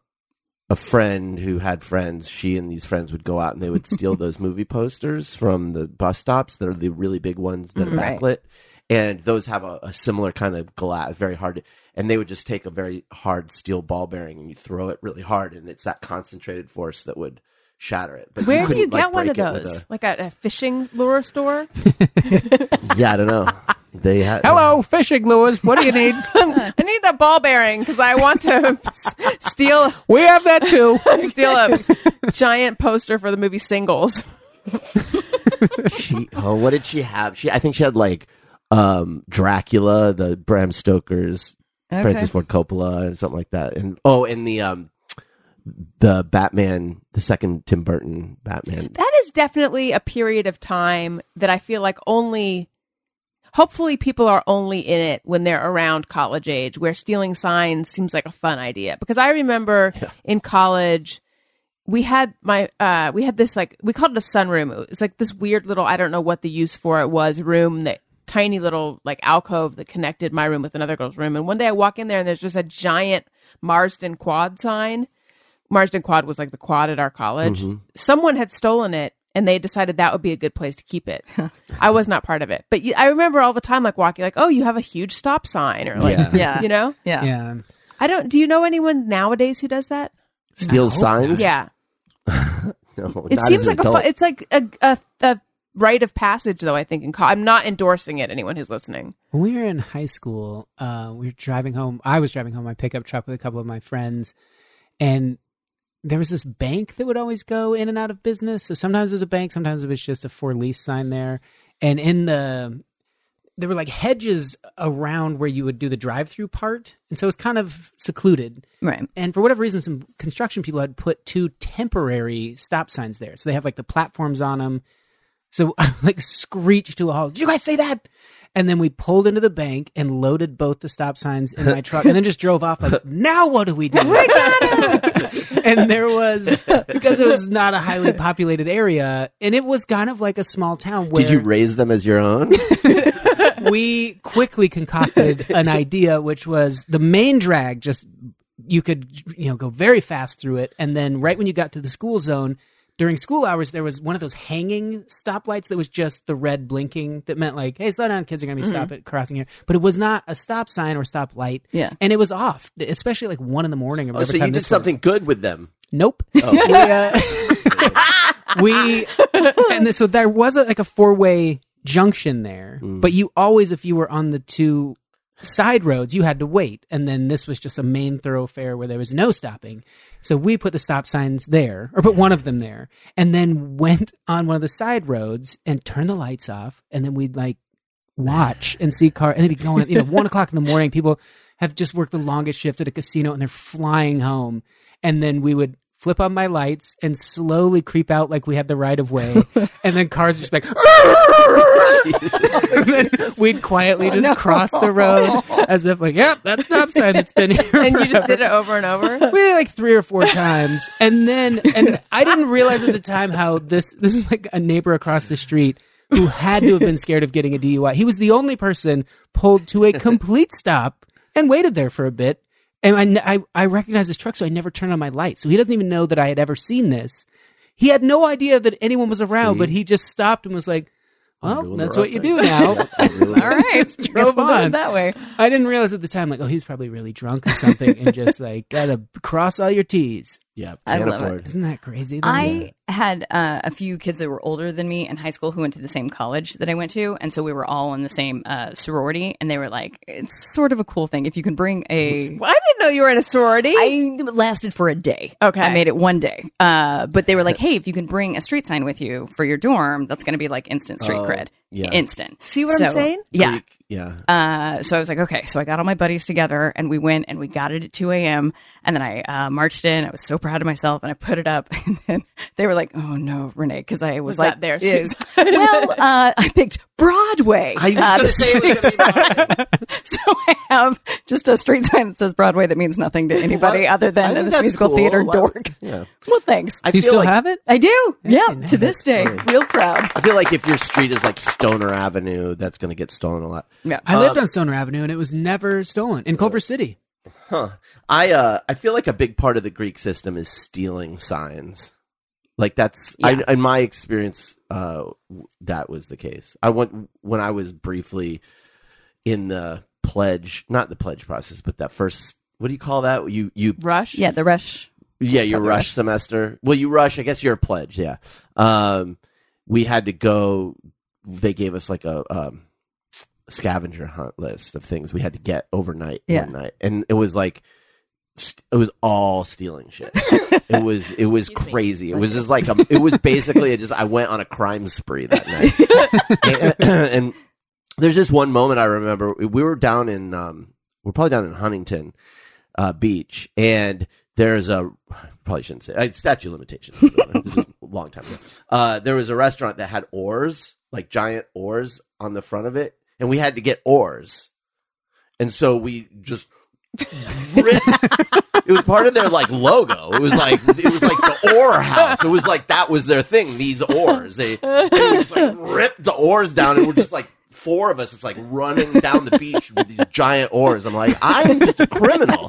S1: a friend who had friends. She and these friends would go out and they would steal those movie posters from the bus stops. They're the really big ones that are mm-hmm.
S3: Right.
S1: backlit, and those have a, a similar kind of glass, very hard. To, and they would just take a very hard steel ball bearing and you throw it really hard, and it's that concentrated force that would shatter it. But
S2: Where do you get
S1: like,
S2: one of
S1: break it with
S2: those? Like at a fishing lure store?
S1: yeah, I don't know. They had
S4: Hello, fishing lures. What do you need?
S2: I need a ball bearing because I want to s- steal
S4: we have that too.
S2: steal a giant poster for the movie Singles.
S1: she oh what did she have she i think she had like um dracula the bram stoker's francis ford coppola and something like that and oh and the um the batman the second tim burton batman
S2: That is definitely a period of time that I feel like only hopefully people are only in it when they're around college age where stealing signs seems like a fun idea because I remember in college we had my uh we had this like we called it a sunroom. It's like this weird little I don't know what the use for it was room that tiny little like alcove that connected my room with another girl's room. And one day I walk in there and there's just a giant Marsden quad sign. Marsden quad was like the quad at our college. Someone had stolen it and they decided that would be a good place to keep it. I was not part of it, but I remember all the time like walking like, oh, you have a huge stop sign or like,
S1: Yeah.
S3: Yeah.
S2: you know.
S3: Yeah.
S4: Yeah.
S2: I don't. Do you know anyone nowadays who does that?
S1: Steal signs?
S2: Yeah,
S1: No,
S2: it
S1: not
S2: seems
S1: as an
S2: like a fu- it's like a, a a rite of passage though. I think in co- I'm not endorsing it. Anyone who's listening,
S4: When we were in high school, uh, we were driving home. I was driving home my pickup truck with a couple of my friends, and there was this bank that would always go in and out of business. So sometimes it was a bank, sometimes it was just a for lease sign there. And in the there were like hedges around where you would do the drive through part, and so it was kind of secluded.
S3: Right.
S4: And for whatever reason, some construction people had put two temporary stop signs there. So they have like the platforms on them. So I like screeched to a halt. Did you guys say that? And then we pulled into the bank and loaded both the stop signs in my truck, and then just drove off. Like, now what do we do? and there was because it was not a highly populated area, and it was kind of like a small town. Where
S1: Did you raise them as your own?
S4: we quickly concocted an idea, which was the main drag. Just you could you know go very fast through it, and then right when you got to the school zone during school hours, there was one of those hanging stoplights that was just the red blinking that meant like, hey, slow down, kids are going to be stopping crossing here. But it was not a stop sign or stop light.
S3: Yeah.
S4: and it was off, especially like one in the morning. Or
S1: oh,
S4: whatever
S1: so you did
S4: this was.
S1: something good with them.
S4: Nope. we, uh, we and so there was a, like a four way junction there, but you always, if you were on the two side roads, you had to wait, and then this was just a main thoroughfare where there was no stopping. So we put the stop signs there, or put one of them there, and then went on one of the side roads and turned the lights off, and then we'd like watch and see car and they'd be going you know one o'clock in the morning. People have just worked the longest shift at a casino and they're flying home. And then we would flip on my lights and slowly creep out like we had the right of way. And then cars just like and then we'd quietly just cross the road as if like yep that stop sign that's been here
S2: and you just
S4: forever."
S2: did it over and over.
S4: we did it like three or four times. And then and i didn't realize at the time how this this was like a neighbor across the street who had to have been scared of getting a dui he was the only person pulled to a complete stop and waited there for a bit and I, n- I, I recognized his truck so i never turned on my light so he doesn't even know that i had ever seen this he had no idea that anyone was around
S1: See?
S4: but he just stopped and was like well that's
S1: right
S4: what you
S1: thing."
S4: do now
S3: All right.
S4: Just
S3: Guess
S4: drove
S3: we'll
S4: on.
S3: that way.
S4: I didn't realize at the time, like, oh, he was probably really drunk or something, and just like gotta cross all your T's.
S1: Yeah,
S3: I love
S1: afford.
S4: Isn't that crazy? though?
S3: I had uh, a few kids that were older than me in high school who went to the same college that I went to, and so we were all in the same uh, sorority. And they were like, "It's sort of a cool thing if you can bring a."
S2: Well, I didn't know you were in a sorority.
S3: I lasted for a day.
S2: Okay.
S3: I made it one day. Uh, but they were like, "Hey, if you can bring a street sign with you for your dorm, that's going to be like instant street
S1: Oh,
S3: cred,
S1: yeah.
S3: instant."
S2: See what I'm saying?
S3: Yeah.
S1: Greek, yeah.
S3: Uh, so I was like, okay. So I got all my buddies together and we went and we got it at 2 a.m. And then I uh, marched in. I was so proud of myself and I put it up. And then they were like, oh no, Renee, because I was,
S2: Was
S3: like,
S2: that their
S3: "Is- well, uh, I picked Broadway.
S1: I was
S3: uh,
S1: gonna
S3: the
S1: say it was
S3: street
S1: gonna be
S3: sign. so I have just a street sign that says Broadway that means nothing to anybody
S1: What?
S3: other than
S1: think
S3: this musical
S1: cool.
S3: theater
S1: Why-
S3: dork.
S1: Yeah.
S3: Well, thanks.
S1: I
S4: Do you
S1: feel
S4: still
S1: like,
S4: have it?
S3: I do. Yeah,
S4: nice.
S3: to this day, real proud.
S1: I feel like if your street is like Stoner Avenue, that's going to get stolen a lot.
S3: Yeah.
S4: I lived on Stoner Avenue, and it was never stolen in Culver City.
S1: Huh. I uh I feel like a big part of the Greek system is stealing signs. Like that's
S3: Yeah.
S1: I, in my experience uh that was the case. I went when I was briefly in the pledge, not the pledge process, but that first what do you call that? You you
S2: Rush.
S3: Yeah, the rush.
S1: yeah, your rush,
S3: rush.
S1: semester. Well, you rush. I guess you're a pledge. Yeah. Um, we had to go. They gave us like a um, scavenger hunt list of things we had to get overnight.
S3: Yeah.
S1: One night, and it was like st- it was all stealing shit. it was it was crazy. It was just like a, it was basically I just I went on a crime spree that night. and, and there's just one moment I remember. We were down in um, we're probably down in Huntington uh, Beach, and there's a probably shouldn't say uh, statute limitations. this is a long time ago. Uh, there was a restaurant that had oars, like giant oars, on the front of it, and we had to get oars, and so we just ripped. it was part of their like logo. It was like it was like the oar house. It was like that was their thing. These oars. They, they would just like rip the oars down, and we're just like four of us. It's like running down the beach with these giant oars. I'm like, I'm just a criminal.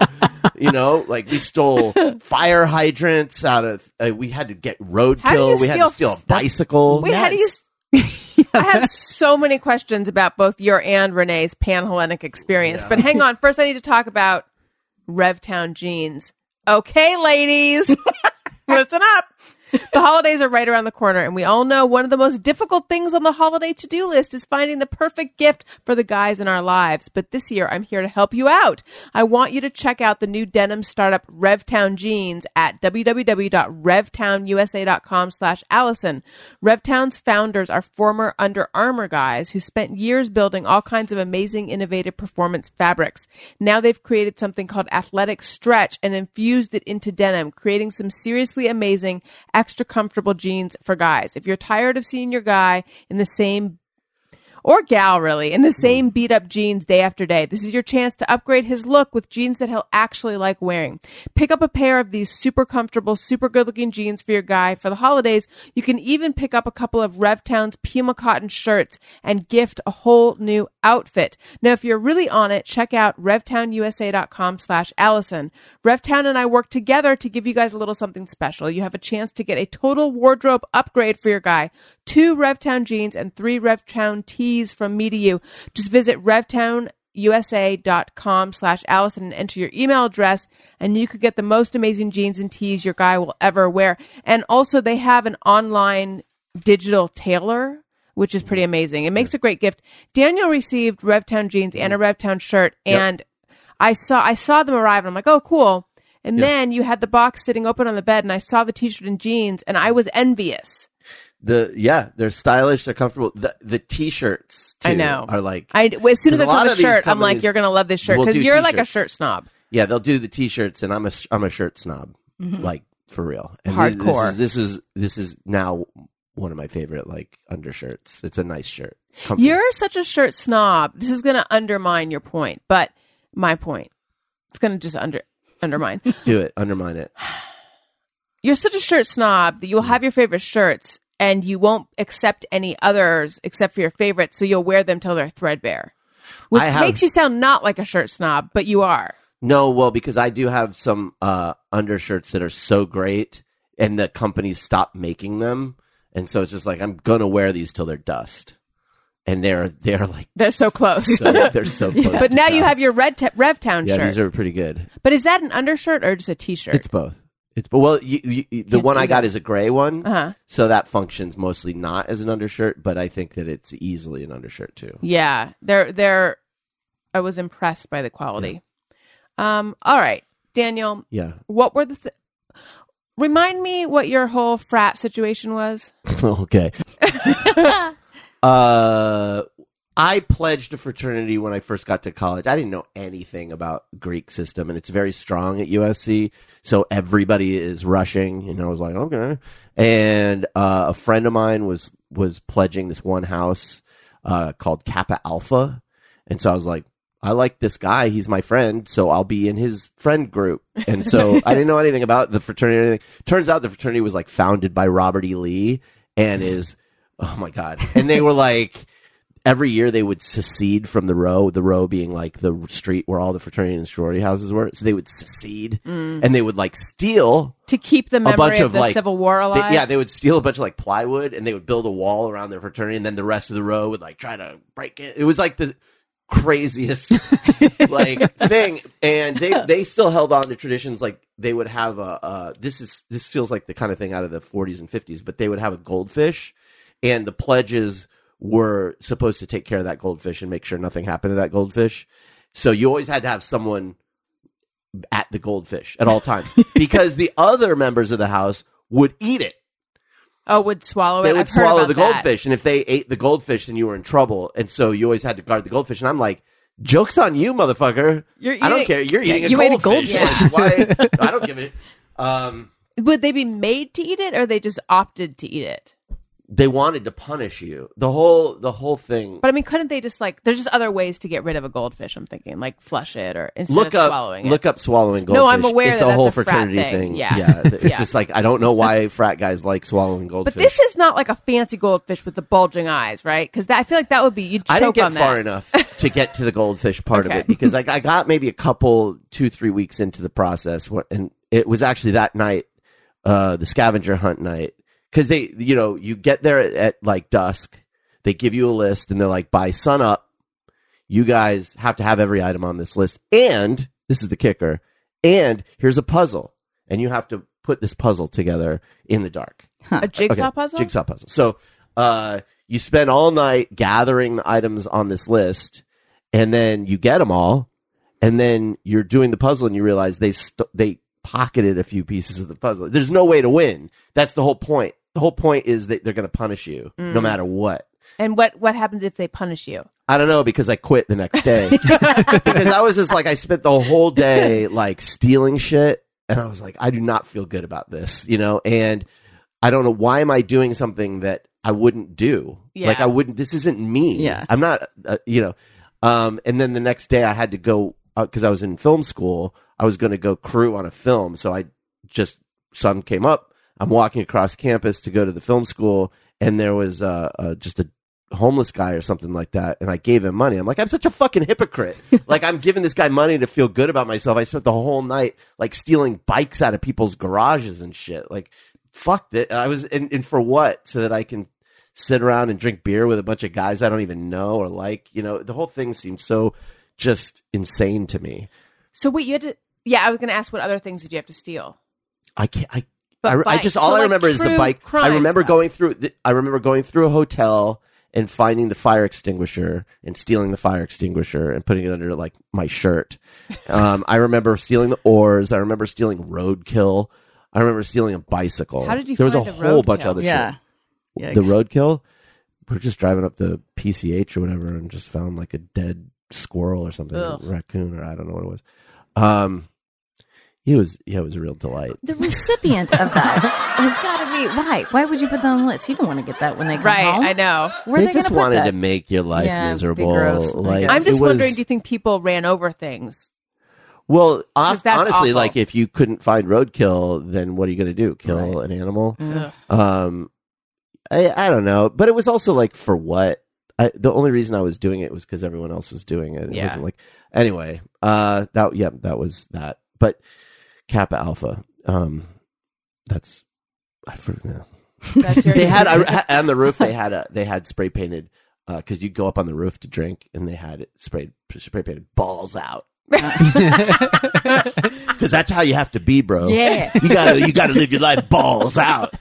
S1: You know, like we stole fire hydrants out of. Uh, we had to get roadkill. We had to steal a bicycle.
S2: Wait, how do you? I have so many questions about both your and Renee's Panhellenic experience. But hang on, first I need to talk about Revtown jeans. Okay, ladies, listen up. The holidays are right around the corner, and we all know one of the most difficult things on the holiday to do list is finding the perfect gift for the guys in our lives. But this year, I'm here to help you out. I want you to check out the new denim startup Revtown Jeans at www.revtownusa.com slash Alison. Revtown's founders are former Under Armour guys who spent years building all kinds of amazing, innovative performance fabrics. Now they've created something called Athletic Stretch and infused it into denim, creating some seriously amazing, extra comfortable jeans for guys. If you're tired of seeing your guy in the same or gal really in the same beat up jeans day after day. This is your chance to upgrade his look with jeans that he'll actually like wearing. Pick up a pair of these super comfortable, super good looking jeans for your guy for the holidays. You can even pick up a couple of Revtown's Pima cotton shirts and gift a whole new outfit. Now, if you're really on it, check out revtownusa.com slash Alison. Revtown and I work together to give you guys a little something special. You have a chance to get a total wardrobe upgrade for your guy. Two Revtown jeans and three Revtown tees from me to you. Just visit revtownusa.com slash Alison and enter your email address and you could get the most amazing jeans and tees your guy will ever wear. And also they have an online digital tailor which is pretty amazing. It makes a great gift. Daniel received Revtown jeans and a Revtown shirt, and I saw I saw them arrive, and I'm like, oh, cool. And then you had the box sitting open on the bed, and I saw the T-shirt and jeans, and I was envious.
S1: The yeah, they're stylish. They're comfortable. The the t-shirts too
S2: I know.
S1: are like
S2: I as soon as I saw the shirt, I'm like, you're gonna love this shirt
S1: will
S2: because
S1: do
S2: you're like a
S1: t-shirts.
S2: shirt snob.
S1: Yeah, they'll do the t-shirts, and I'm a I'm a shirt snob, mm-hmm. like for real. And
S2: Hardcore.
S1: This is, this is this is now one of my favorite like undershirts. It's a nice shirt. Comfy.
S2: You're such a shirt snob. This is gonna undermine your point, but my point, it's gonna just under undermine.
S1: do it. Undermine it.
S2: you're such a shirt snob that you'll mm. have your favorite shirts and you won't accept any others except for your favorites, so you'll wear them till they're threadbare. Which
S1: have-
S2: makes you sound not like a shirt snob, but you are.
S1: No, well, because I do have some uh, undershirts that are so great, and the companies stop making them, and so it's just like I'm gonna wear these till they're dust, and they're they're like
S2: They're so close.
S1: so, they're so close.
S2: but
S1: to
S2: now you have your Red te- Revtown
S1: yeah,
S2: shirt.
S1: these are pretty good.
S2: but is that an undershirt or just a t-shirt?
S1: It's both. It's but well, you, you, you- the
S2: Can't
S1: one
S2: see
S1: I got
S2: that.
S1: is a gray one,
S2: Uh-huh.
S1: so that functions mostly not as an undershirt, but I think that it's easily an undershirt too.
S2: yeah, they're they're. I was impressed by the quality. Um. All right, Daniel.
S1: Yeah.
S2: What were the? Th- Remind me what your whole frat situation was.
S1: okay. uh, I pledged a fraternity when I first got to college. I didn't know anything about Greek system, and it's very strong at USC. So everybody is rushing, and I was like, okay. And uh, a friend of mine was was pledging this one house uh, called Kappa Alpha, and so I was like. I like this guy. He's my friend, so I'll be in his friend group. And so I didn't know anything about the fraternity or anything. Turns out the fraternity was like founded by Robert E. Lee and is, oh my God. And they were like, every year they would secede from the row, the row being like the street where all the fraternity and sorority houses were. So they would secede and they would like steal
S2: to keep the
S1: a
S2: memory
S1: bunch
S2: of,
S1: of,
S2: the
S1: like
S2: Civil War
S1: they-
S2: alive.
S1: yeah, they would steal a bunch of like plywood and they would build a wall around their fraternity, and then the rest of the row would like try to break it. It was like the craziest like thing, and they they still held on to traditions. Like they would have a uh, this is this feels like the kind of thing out of the 40s and 50s, but they would have a goldfish, and the pledges were supposed to take care of that goldfish and make sure nothing happened to that goldfish. So you always had to have someone at the goldfish at all times because the other members of the house would eat it.
S2: oh, would swallow it.
S1: They would
S2: I've
S1: swallow
S2: about
S1: the
S2: that.
S1: goldfish, and if they ate the goldfish, then you were in trouble. And so you always had to guard the goldfish. And I'm like, jokes on you, motherfucker!
S2: You're
S1: I don't care. You're eating a
S4: you ate a
S1: goldfish.
S4: goldfish.
S1: Like, why? I don't give it. Um,
S2: Would they be made to eat it, or they just opted to eat it?
S1: They wanted to punish you. The whole the whole thing.
S2: But I mean, couldn't they just like? There's just other ways to get rid of a goldfish. I'm thinking, like flush it or instead
S1: look
S2: of
S1: up
S2: swallowing
S1: look
S2: it.
S1: up swallowing goldfish.
S2: No, I'm aware
S1: it's
S2: that
S1: a whole
S2: a frat
S1: fraternity
S2: thing.
S1: thing.
S2: Yeah.
S1: it's
S2: Yeah.
S1: just like I don't know why frat guys like swallowing goldfish.
S2: But this is not like a fancy goldfish with the bulging eyes, right? Because I feel like that would be you'd choke
S1: I didn't get far
S2: that.
S1: enough to get to the goldfish part
S2: Okay.
S1: of it because like I got maybe a couple two three weeks into the process and it was actually that night uh the scavenger hunt night because they you know you get there at, at like dusk they give you a list and they're like by sun up you guys have to have every item on this list and this is the kicker and here's a puzzle and you have to put this puzzle together in the dark
S2: A jigsaw
S1: Okay,
S2: puzzle.
S1: Jigsaw puzzle. So uh, you spend all night gathering the items on this list, and then you get them all, and then you're doing the puzzle, and you realize they st- they pocketed a few pieces of the puzzle. There's no way to win. That's the whole point. The whole point is that they're going to punish you
S2: Mm.
S1: no matter what.
S2: And what what happens if they punish you?
S1: I don't know because I quit the next day because I was just like I spent the whole day like stealing shit and I was like I do not feel good about this, you know, and I don't know why am I doing something that I wouldn't do.
S2: Yeah.
S1: Like I wouldn't this isn't me.
S3: Yeah.
S1: I'm not uh, you know. Um and then the next day I had to go because I was in film school, I was going to go crew on a film, so I just sun came up, I'm walking across campus to go to the film school and there was uh, uh just a homeless guy or something like that and I gave him money. I'm like, I'm such a fucking hypocrite. like I'm giving this guy money to feel good about myself. I spent the whole night like stealing bikes out of people's garages and shit. Like fuck it. I was and, and for what? So that I can sit around and drink beer with a bunch of guys I don't even know or like, you know, the whole thing seemed so just insane to me.
S2: So wait, you had to. Yeah, I was going to ask what other things did you have to steal?
S1: I can't. I. I, I
S2: bikes.
S1: just
S2: So,
S1: all I remember is the
S2: true
S1: bike. I remember
S2: stuff.
S1: going through. The, I remember going through a hotel and finding the fire extinguisher and stealing the fire extinguisher and putting it under like my shirt. Um, I remember stealing the oars. I remember stealing roadkill. I remember stealing a bicycle.
S2: How did you
S1: There was a
S2: the
S1: whole bunch
S2: roadkill?
S1: of other
S3: Yeah.
S1: shit. The
S3: Yikes.
S1: roadkill. We're just driving up the PCH or whatever and just found like a dead squirrel or something,
S2: Ugh.
S1: raccoon or I don't know what it was. Um, it was yeah, it was a real delight.
S3: The recipient of that has got to be why? Why would you put that on the list? You don't want to get that when they come
S2: Right,
S3: home.
S2: I know.
S3: Where
S1: they,
S3: they,
S1: just wanted
S3: that?
S1: to make your life
S3: Yeah, be
S1: miserable.
S3: gross, I
S1: Like
S3: guess.
S2: I'm just
S1: it was-
S2: wondering, do you think people ran over things?
S1: Well, hon-
S2: that's
S1: honestly,
S2: awful.
S1: like if you couldn't find roadkill, then what are you going to do? Kill an animal?
S2: Ugh.
S1: Um, I I don't know, but it was also like for what? I, the only reason I was doing it was because everyone else was doing it. It
S2: Yeah.
S1: wasn't like anyway. Uh, that yeah, that was that. But Kappa Alpha, um, that's I forget.
S2: That's your
S1: they had I, on the roof. They had a they had spray painted because you go up on the roof to drink, and they had it sprayed spray painted balls out. Because that's how you have to be, bro.
S2: Yeah.
S1: you gotta you gotta live your life balls out.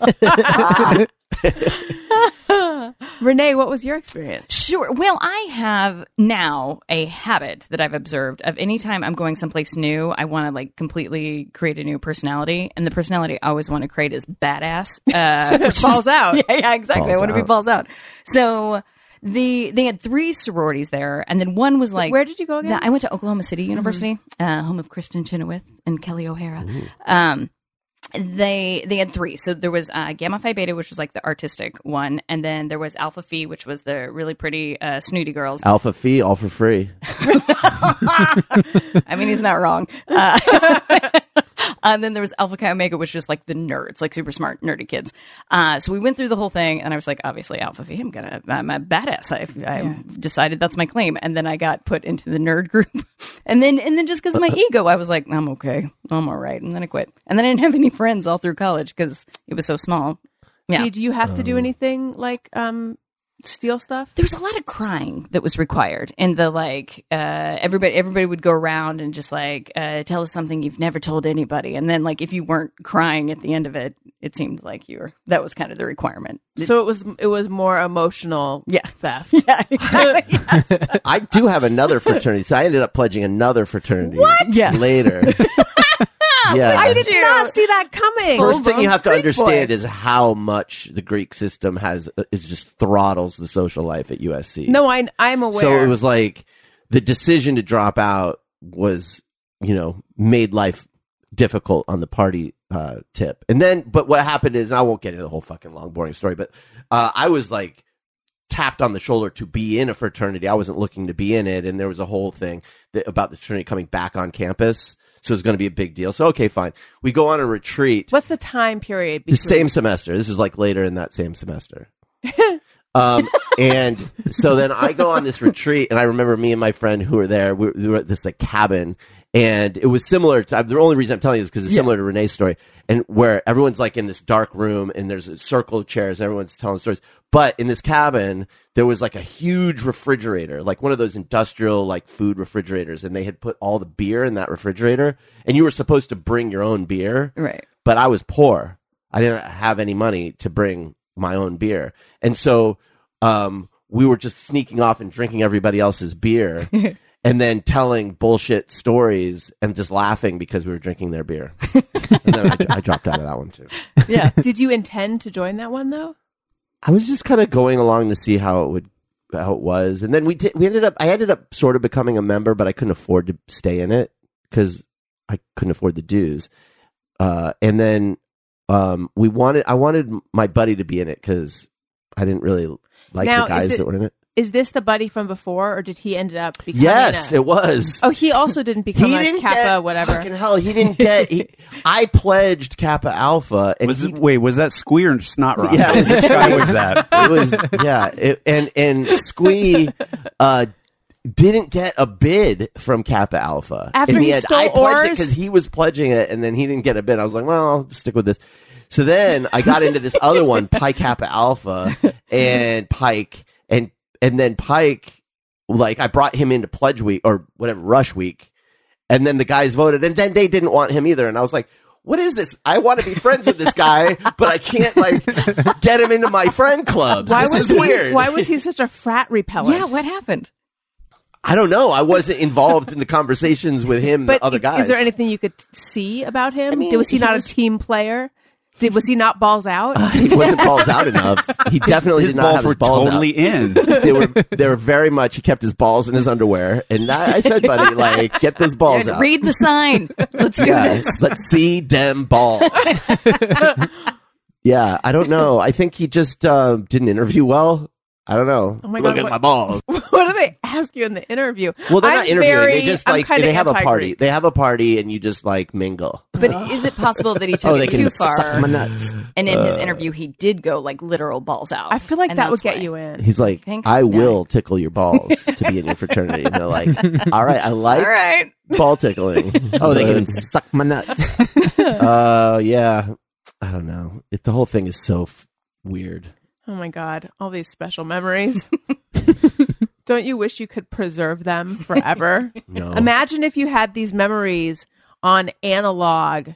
S2: Renee, what was your experience?
S3: Sure. Well, I have now a habit that I've observed of anytime I'm going someplace new, I want to like completely create a new personality. And the personality I always want to create is badass. Uh, which
S2: Balls out.
S3: Yeah, yeah, exactly. I want to be
S1: out.
S3: balls out. So the they had three sororities there, and then one was like,
S2: Where did you go again?
S3: the- I went to Oklahoma City University, uh, home of Kristin Chenoweth and Kelli O'Hara. Um, they they had three. So there was uh, Gamma Phi Beta, which was like the artistic one, and then there was Alpha Phi, which was the really pretty uh, snooty girls.
S1: Alpha Phi, all for free.
S3: I mean, he's not wrong. Uh, and then there was Alpha Chi Omega, which is like the nerds, like super smart, nerdy kids. Uh, so we went through the whole thing, and I was like, obviously, Alpha Phi, I'm gonna, I'm a badass. I, I decided that's my claim, and then I got put into the nerd group, and then, and then just because of my ego, I was like, I'm okay, I'm all right, and then I quit, and then I didn't have any friends all through college because it was so small. Yeah.
S2: Did you have to do anything like um steal stuff?
S3: there was a lot of crying that was required in the like uh everybody everybody would go around and just like uh tell us something you've never told anybody and then like if you weren't crying at the end of it it seemed like you were that was kind of the requirement
S2: So it was it was more emotional
S3: Yeah.
S2: theft.
S3: yeah exactly.
S1: I do have another fraternity. So I ended up pledging another fraternity What?
S3: Yeah.
S1: later. yeah.
S2: I did not see that coming.
S1: First thing you have to
S2: Greek
S1: understand
S2: boy.
S1: is how much the Greek system has is just throttles the social life at USC.
S2: No, I I'm aware.
S1: So it was like the decision to drop out was, you know, made life difficult on the party uh, tip. And then, but what happened is, and I won't get into the whole fucking long, boring story, but uh, I was like tapped on the shoulder to be in a fraternity. I wasn't looking to be in it, and there was a whole thing that, about the fraternity coming back on campus. So it's going to be a big deal. So okay, fine. We go on a retreat.
S2: What's the time period?
S1: the same semester. This is like later in that same semester. um, and so then I go on this retreat, and I remember me and my friend who were there. We, we were at this like cabin, and it was similar. to The only reason I'm telling you is because it's similar to Renee's story, and where everyone's like in this dark room, and there's a circle of chairs, and everyone's telling stories. But in this cabin, there was like a huge refrigerator, like one of those industrial like food refrigerators, and they had put all the beer in that refrigerator, and you were supposed to bring your own beer
S3: Right.
S1: but I was poor. I didn't have any money to bring my own beer. And so um, we were just sneaking off and drinking everybody else's beer and then telling bullshit stories and just laughing because we were drinking their beer. and then I, I dropped out of that one too.
S3: Yeah.
S2: Did you intend to join that one though?
S1: I was just kind of going along to see how it would how it was, and then we did, we ended up I ended up sort of becoming a member, but I couldn't afford to stay in it because I couldn't afford the dues. Uh, and then um, we wanted I wanted my buddy to be in it because I didn't really like
S2: Now,
S1: the guys
S2: it-
S1: that were in it.
S2: Is this the buddy from before, or did he end up becoming?
S1: Yes,
S2: a-
S1: it was.
S2: Oh, he also didn't become
S1: he
S2: a
S1: didn't
S2: Kappa,
S1: get
S2: whatever.
S1: Fucking hell, he didn't get. He, I pledged Kappa Alpha, and
S5: Was
S1: he
S5: it, wait, was that Squee or Snot Rock?
S1: Yeah, it was-
S5: Which was that?
S1: it was yeah it, and and squee uh didn't get a bid from Kappa Alpha.
S2: After
S1: In the
S2: he
S1: end,
S2: stole
S1: I pledged it because he was pledging it, and then he didn't get a bid. I was like, well, I'll just stick with this. So then I got into this other one, Pi Kappa Alpha, and Pike, and and then Pike, like I brought him into Pledge Week or whatever Rush Week, and then the guys voted, and then they didn't want him either, and I was like. What is this? I want to be friends with this guy, but I can't like get him into my friend clubs.
S2: Why
S1: this
S2: was
S1: is
S2: he,
S1: weird.
S2: Why was he such a frat repellent?
S3: Yeah. What happened?
S1: I don't know. I wasn't involved in the conversations with him,
S2: But
S1: the other guys.
S2: is there anything you could see about him?
S1: mean,
S2: was he,
S1: he
S2: not
S1: was-
S2: a team player? Did, was he not balls out?
S1: he wasn't balls out enough. He definitely
S5: His
S1: did not
S5: balls
S1: have his balls
S5: totally
S1: out.
S5: in.
S1: They were they were very much. He kept his balls in his underwear, and I, I said, "Buddy, like get those balls out."
S3: Read the sign. Let's do
S1: yeah,
S3: this.
S1: let's see them balls. yeah, I don't know. I think he just uh, didn't interview well. I don't know.
S2: Oh my
S1: Look at
S2: what-
S1: my balls.
S2: what do they ask you in the interview?
S1: Well, they're
S2: I'm
S1: not interviewing.
S2: Very,
S1: they just like they have a
S2: anti-Greek.
S1: party. They have a party, and you just like mingle.
S3: But is it possible that he took
S1: Oh,
S3: it
S1: can
S3: too
S1: suck
S3: far?
S1: my nuts.
S3: And in his interview, he did go like literal balls out.
S2: I feel like that would get
S3: why.
S2: you in.
S1: He's like,
S3: think?
S1: I
S3: Yeah.
S1: will tickle your balls to be in your fraternity. And they're like, all right, I like
S3: All right.
S1: ball tickling. oh, they can suck my nuts. uh, yeah. I don't know. It, the whole thing is so f- weird.
S2: Oh my god, all these special memories. Don't you wish you could preserve them forever?
S1: No.
S2: Imagine if you had these memories on analog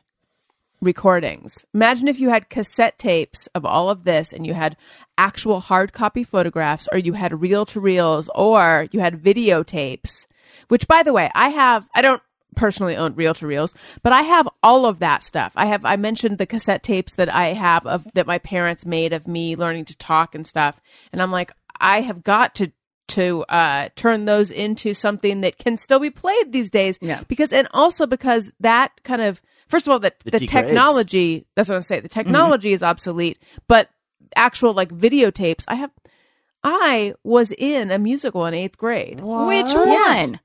S2: recordings. Imagine if you had cassette tapes of all of this and you had actual hard copy photographs or you had reel to reels or you had videotapes. Which by the way, I have I don't personally own reel to reels, but I have all of that stuff. I have I mentioned the cassette tapes that I have of that my parents made of me learning to talk and stuff. And I'm like, I have got to to uh, turn those into something that can still be played these days.
S3: Yeah.
S2: Because and also because that kind of first of all that
S1: It
S2: the
S1: degrades.
S2: technology that's what I'm saying. The technology is obsolete, but actual like videotapes. I have. I was in a musical in eighth grade.
S3: Which one?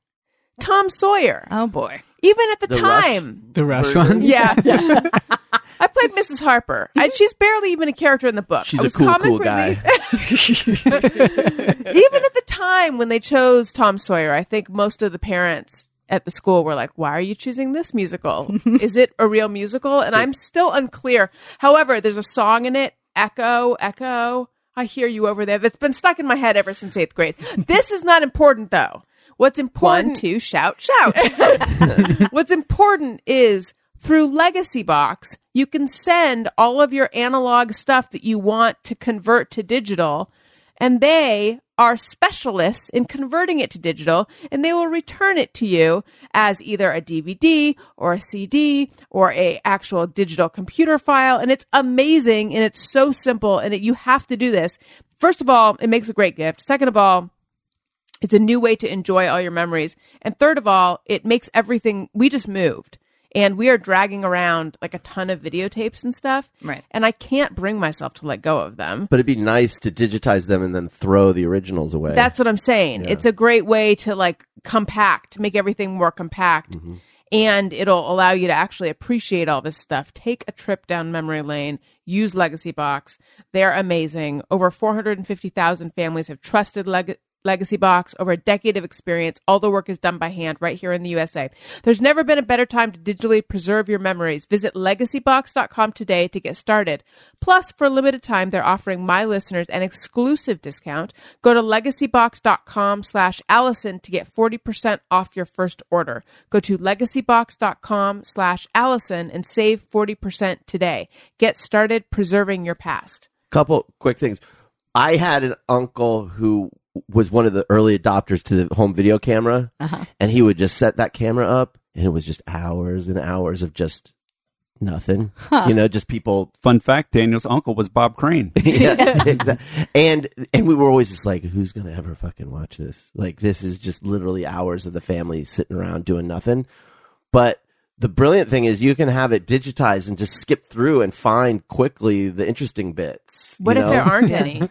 S2: Tom Sawyer.
S3: Oh boy.
S2: Even at the,
S1: The Rush
S2: time.
S4: The rush
S1: version?
S4: one.
S2: Yeah. I played Mrs. Harper. And she's barely even a character in the book.
S1: She's
S2: I
S1: a
S2: was
S1: cool,
S2: comic
S1: cool
S2: relief.
S1: guy.
S2: even at the time when they chose Tom Sawyer, I think most of the parents at the school were like, "Why are you choosing this musical? Is it a real musical?" And I'm still unclear. However, there's a song in it, "Echo, Echo." I hear you over there. That's been stuck in my head ever since eighth grade. This is not important though. What's important?
S8: One, two, shout, shout.
S2: What's important is through Legacy Box, you can send all of your analog stuff that you want to convert to digital, and they are specialists in converting it to digital, and they will return it to you as either a DVD or a CD or a actual digital computer file, and it's amazing and it's so simple, and it, you have to do this. First of all, it makes a great gift. Second of all, it's a new way to enjoy all your memories. And third of all, it makes everything, we just moved. And we are dragging around like a ton of videotapes and stuff.
S3: Right.
S2: And I can't bring myself to let go of them.
S1: But it'd be nice to digitize them and then throw the originals away.
S2: That's what I'm saying. It's a great way to like compact, make everything more compact. Mm-hmm. And it'll allow you to actually appreciate all this stuff. Take a trip down memory lane. Use Legacy Box. They're amazing. Over 450,000 families have trusted Leg- Legacy Box. Over a decade of experience. All the work is done by hand right here in the USA. There's never been a better time to digitally preserve your memories. Visit legacybox.com today to get started. Plus, for a limited time, they're offering my listeners an exclusive discount. Go to legacybox.com slash Alison to get 40% off your first order. Go to legacybox.com slash Alison and save 40% today. Get started preserving your past.
S1: couple quick things. I had an uncle who was one of the early adopters to the home video camera, uh-huh. and he would just set that camera up, and it was just hours and hours of just nothing. You know, just people.
S5: Fun fact: Daniel's uncle was Bob Crane.
S1: yeah, exactly. And and we were always just like, who's gonna ever fucking watch this? Like, this is just literally hours of the family sitting around doing nothing. But the brilliant thing is you can have it digitized and just skip through and find quickly the interesting bits. you
S2: What if
S1: know?
S2: there aren't any?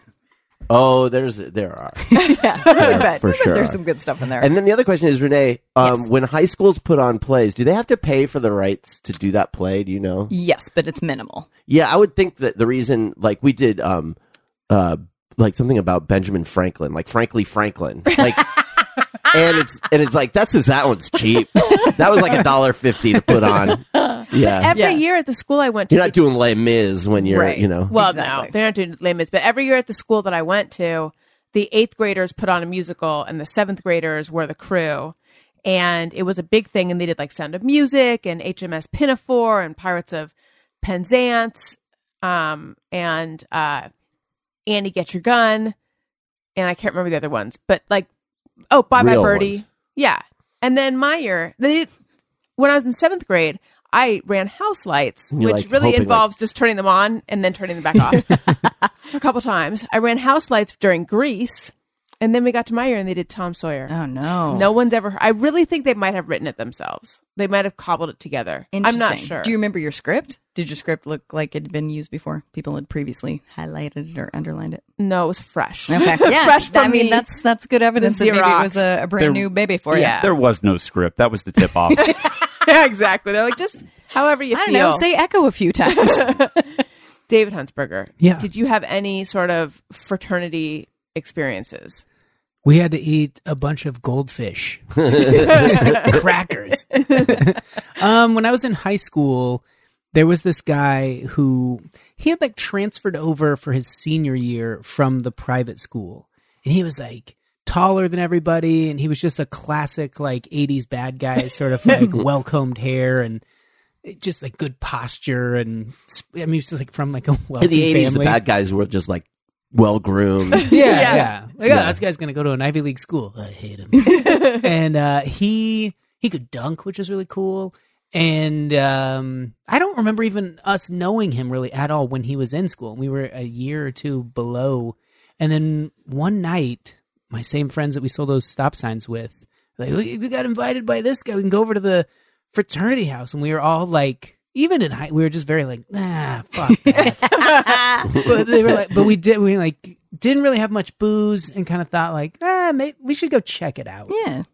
S1: Oh, there's there are
S3: yeah, I bet.
S1: for
S3: I bet
S1: sure.
S3: There's some good stuff in there.
S1: And then the other question is, Renee, um,
S3: Yes.
S1: when high schools put on plays, do they have to pay for the rights to do that play? Do you know?
S3: yes, but it's minimal.
S1: Yeah, I would think that the reason, like we did, um, uh, like something about Benjamin Franklin, like Frankly Franklin, like, and it's and it's like that's because that one's cheap. That was like a dollar fifty to put on. Yeah,
S2: Every
S3: Yeah.
S2: year at the school I went to,
S1: you're not doing Les Mis when you're,
S3: Right.
S1: you know.
S2: Well,
S3: Exactly.
S2: no, they're not doing Les Mis. But every year at the school that I went to, the eighth graders put on a musical, and the seventh graders were the crew. And it was a big thing, and they did like Sound of Music and HMS Pinafore and Pirates of Penzance, um, and uh, Annie Get Your Gun, and I can't remember the other ones, but like, oh, Bye Bye
S1: Real
S2: Birdie,
S1: ones.
S2: yeah. And then my year, they did, when I was in seventh grade, I ran house lights,
S1: you're,
S2: which
S1: like,
S2: really
S1: hoping, like-
S2: involves just turning them on and then turning them back off a couple times. I ran house lights during Grease, and then we got to my year and they did Tom Sawyer.
S3: Oh no,
S2: No one's ever. I really think they might have written it themselves. They might have cobbled it together. I'm not sure.
S3: Do you remember your script? Did your script look like it had been used before? People had previously highlighted it or underlined it.
S2: no, it was fresh.
S3: Okay, yeah,
S2: fresh from
S3: I mean,
S2: the-
S3: that's that's good evidence that maybe it was a, a brand
S5: There-
S3: new baby for you.
S2: Yeah.
S5: There was no script. That was the tip off.
S2: yeah, exactly. They're like just however you
S3: I don't
S2: feel.
S3: know. Say echo a few times.
S2: David Huntsberger.
S4: Yeah.
S2: Did you have any sort of fraternity experiences?
S4: We had to eat a bunch of goldfish, crackers. um, when I was in high school, there was this guy who he had like transferred over for his senior year from the private school, and he was like taller than everybody, and he was just a classic like '80s bad guy, sort of like well combed hair and just like good posture, and I mean, he was just like from like a wealthy
S1: In the eighties, the bad guys were just like well groomed.
S4: Yeah,
S2: Yeah.
S4: yeah. Like, oh, this guy's gonna go to an Ivy League school. I hate him. and uh, he he could dunk, which was really cool. And um, I don't remember even us knowing him really at all when he was in school. We were a year or two below. And then one night, my same friends that we sold those stop signs with, like we we got invited by this guy. We can go over to the fraternity house, and we were all like, even in high, we were just very like, nah, fuck that but they were like, but we did, we like didn't really have much booze and kind of thought like, ah, maybe we should go check it out.
S3: yeah.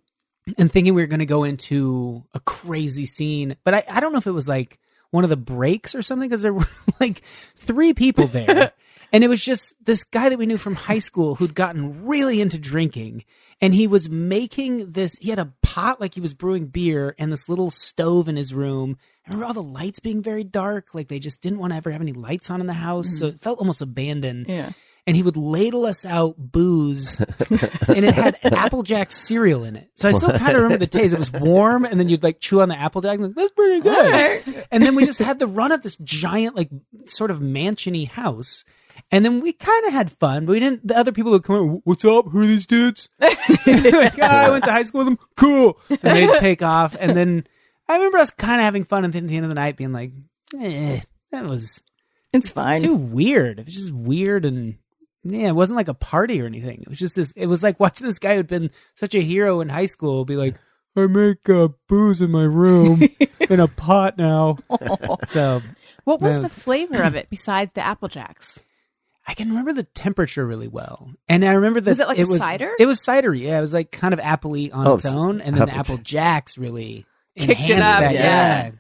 S4: And thinking we were going to go into a crazy scene, but I, I don't know if it was like one of the breaks or something because there were like three people there. And it was just this guy that we knew from high school who'd gotten really into drinking. And he was making this, he had a pot like he was brewing beer and this little stove in his room. I remember all the lights being very dark. Like they just didn't want to ever have any lights on in the house. So mm-hmm. it felt almost abandoned.
S3: Yeah.
S4: And he would ladle us out booze and it had Applejack cereal in it. So I still kind of remember the taste. It was warm and then you'd like chew on the Applejack and like, that's pretty good. And then we just had the run of this giant, like sort of mansiony house. And then we kind of had fun, but we didn't. The other people would come in, what's up? Who are these dudes? like, "Ah, I went to high school with them. Cool. And they'd take off. And then I remember us kind of having fun. And then at the end of the night being like, eh, that was
S3: It's fine.
S4: too weird. It was just weird and yeah, it wasn't like a party or anything. It was just this. It was like watching this guy who'd been such a hero in high school be like, I make uh, booze in my room in a pot now. So
S2: What was
S4: Man.
S2: the flavor of it besides the Apple Jacks?
S4: I can remember the temperature really well, and I remember that
S2: Was it like a
S4: was
S2: cider?
S4: It was cidery. Yeah, it was like kind of appley on
S1: Oh,
S4: its own, and then the
S1: Apple
S4: Apple Jacks really
S2: Kicked it up,
S4: that.
S2: yeah.
S4: Yeah.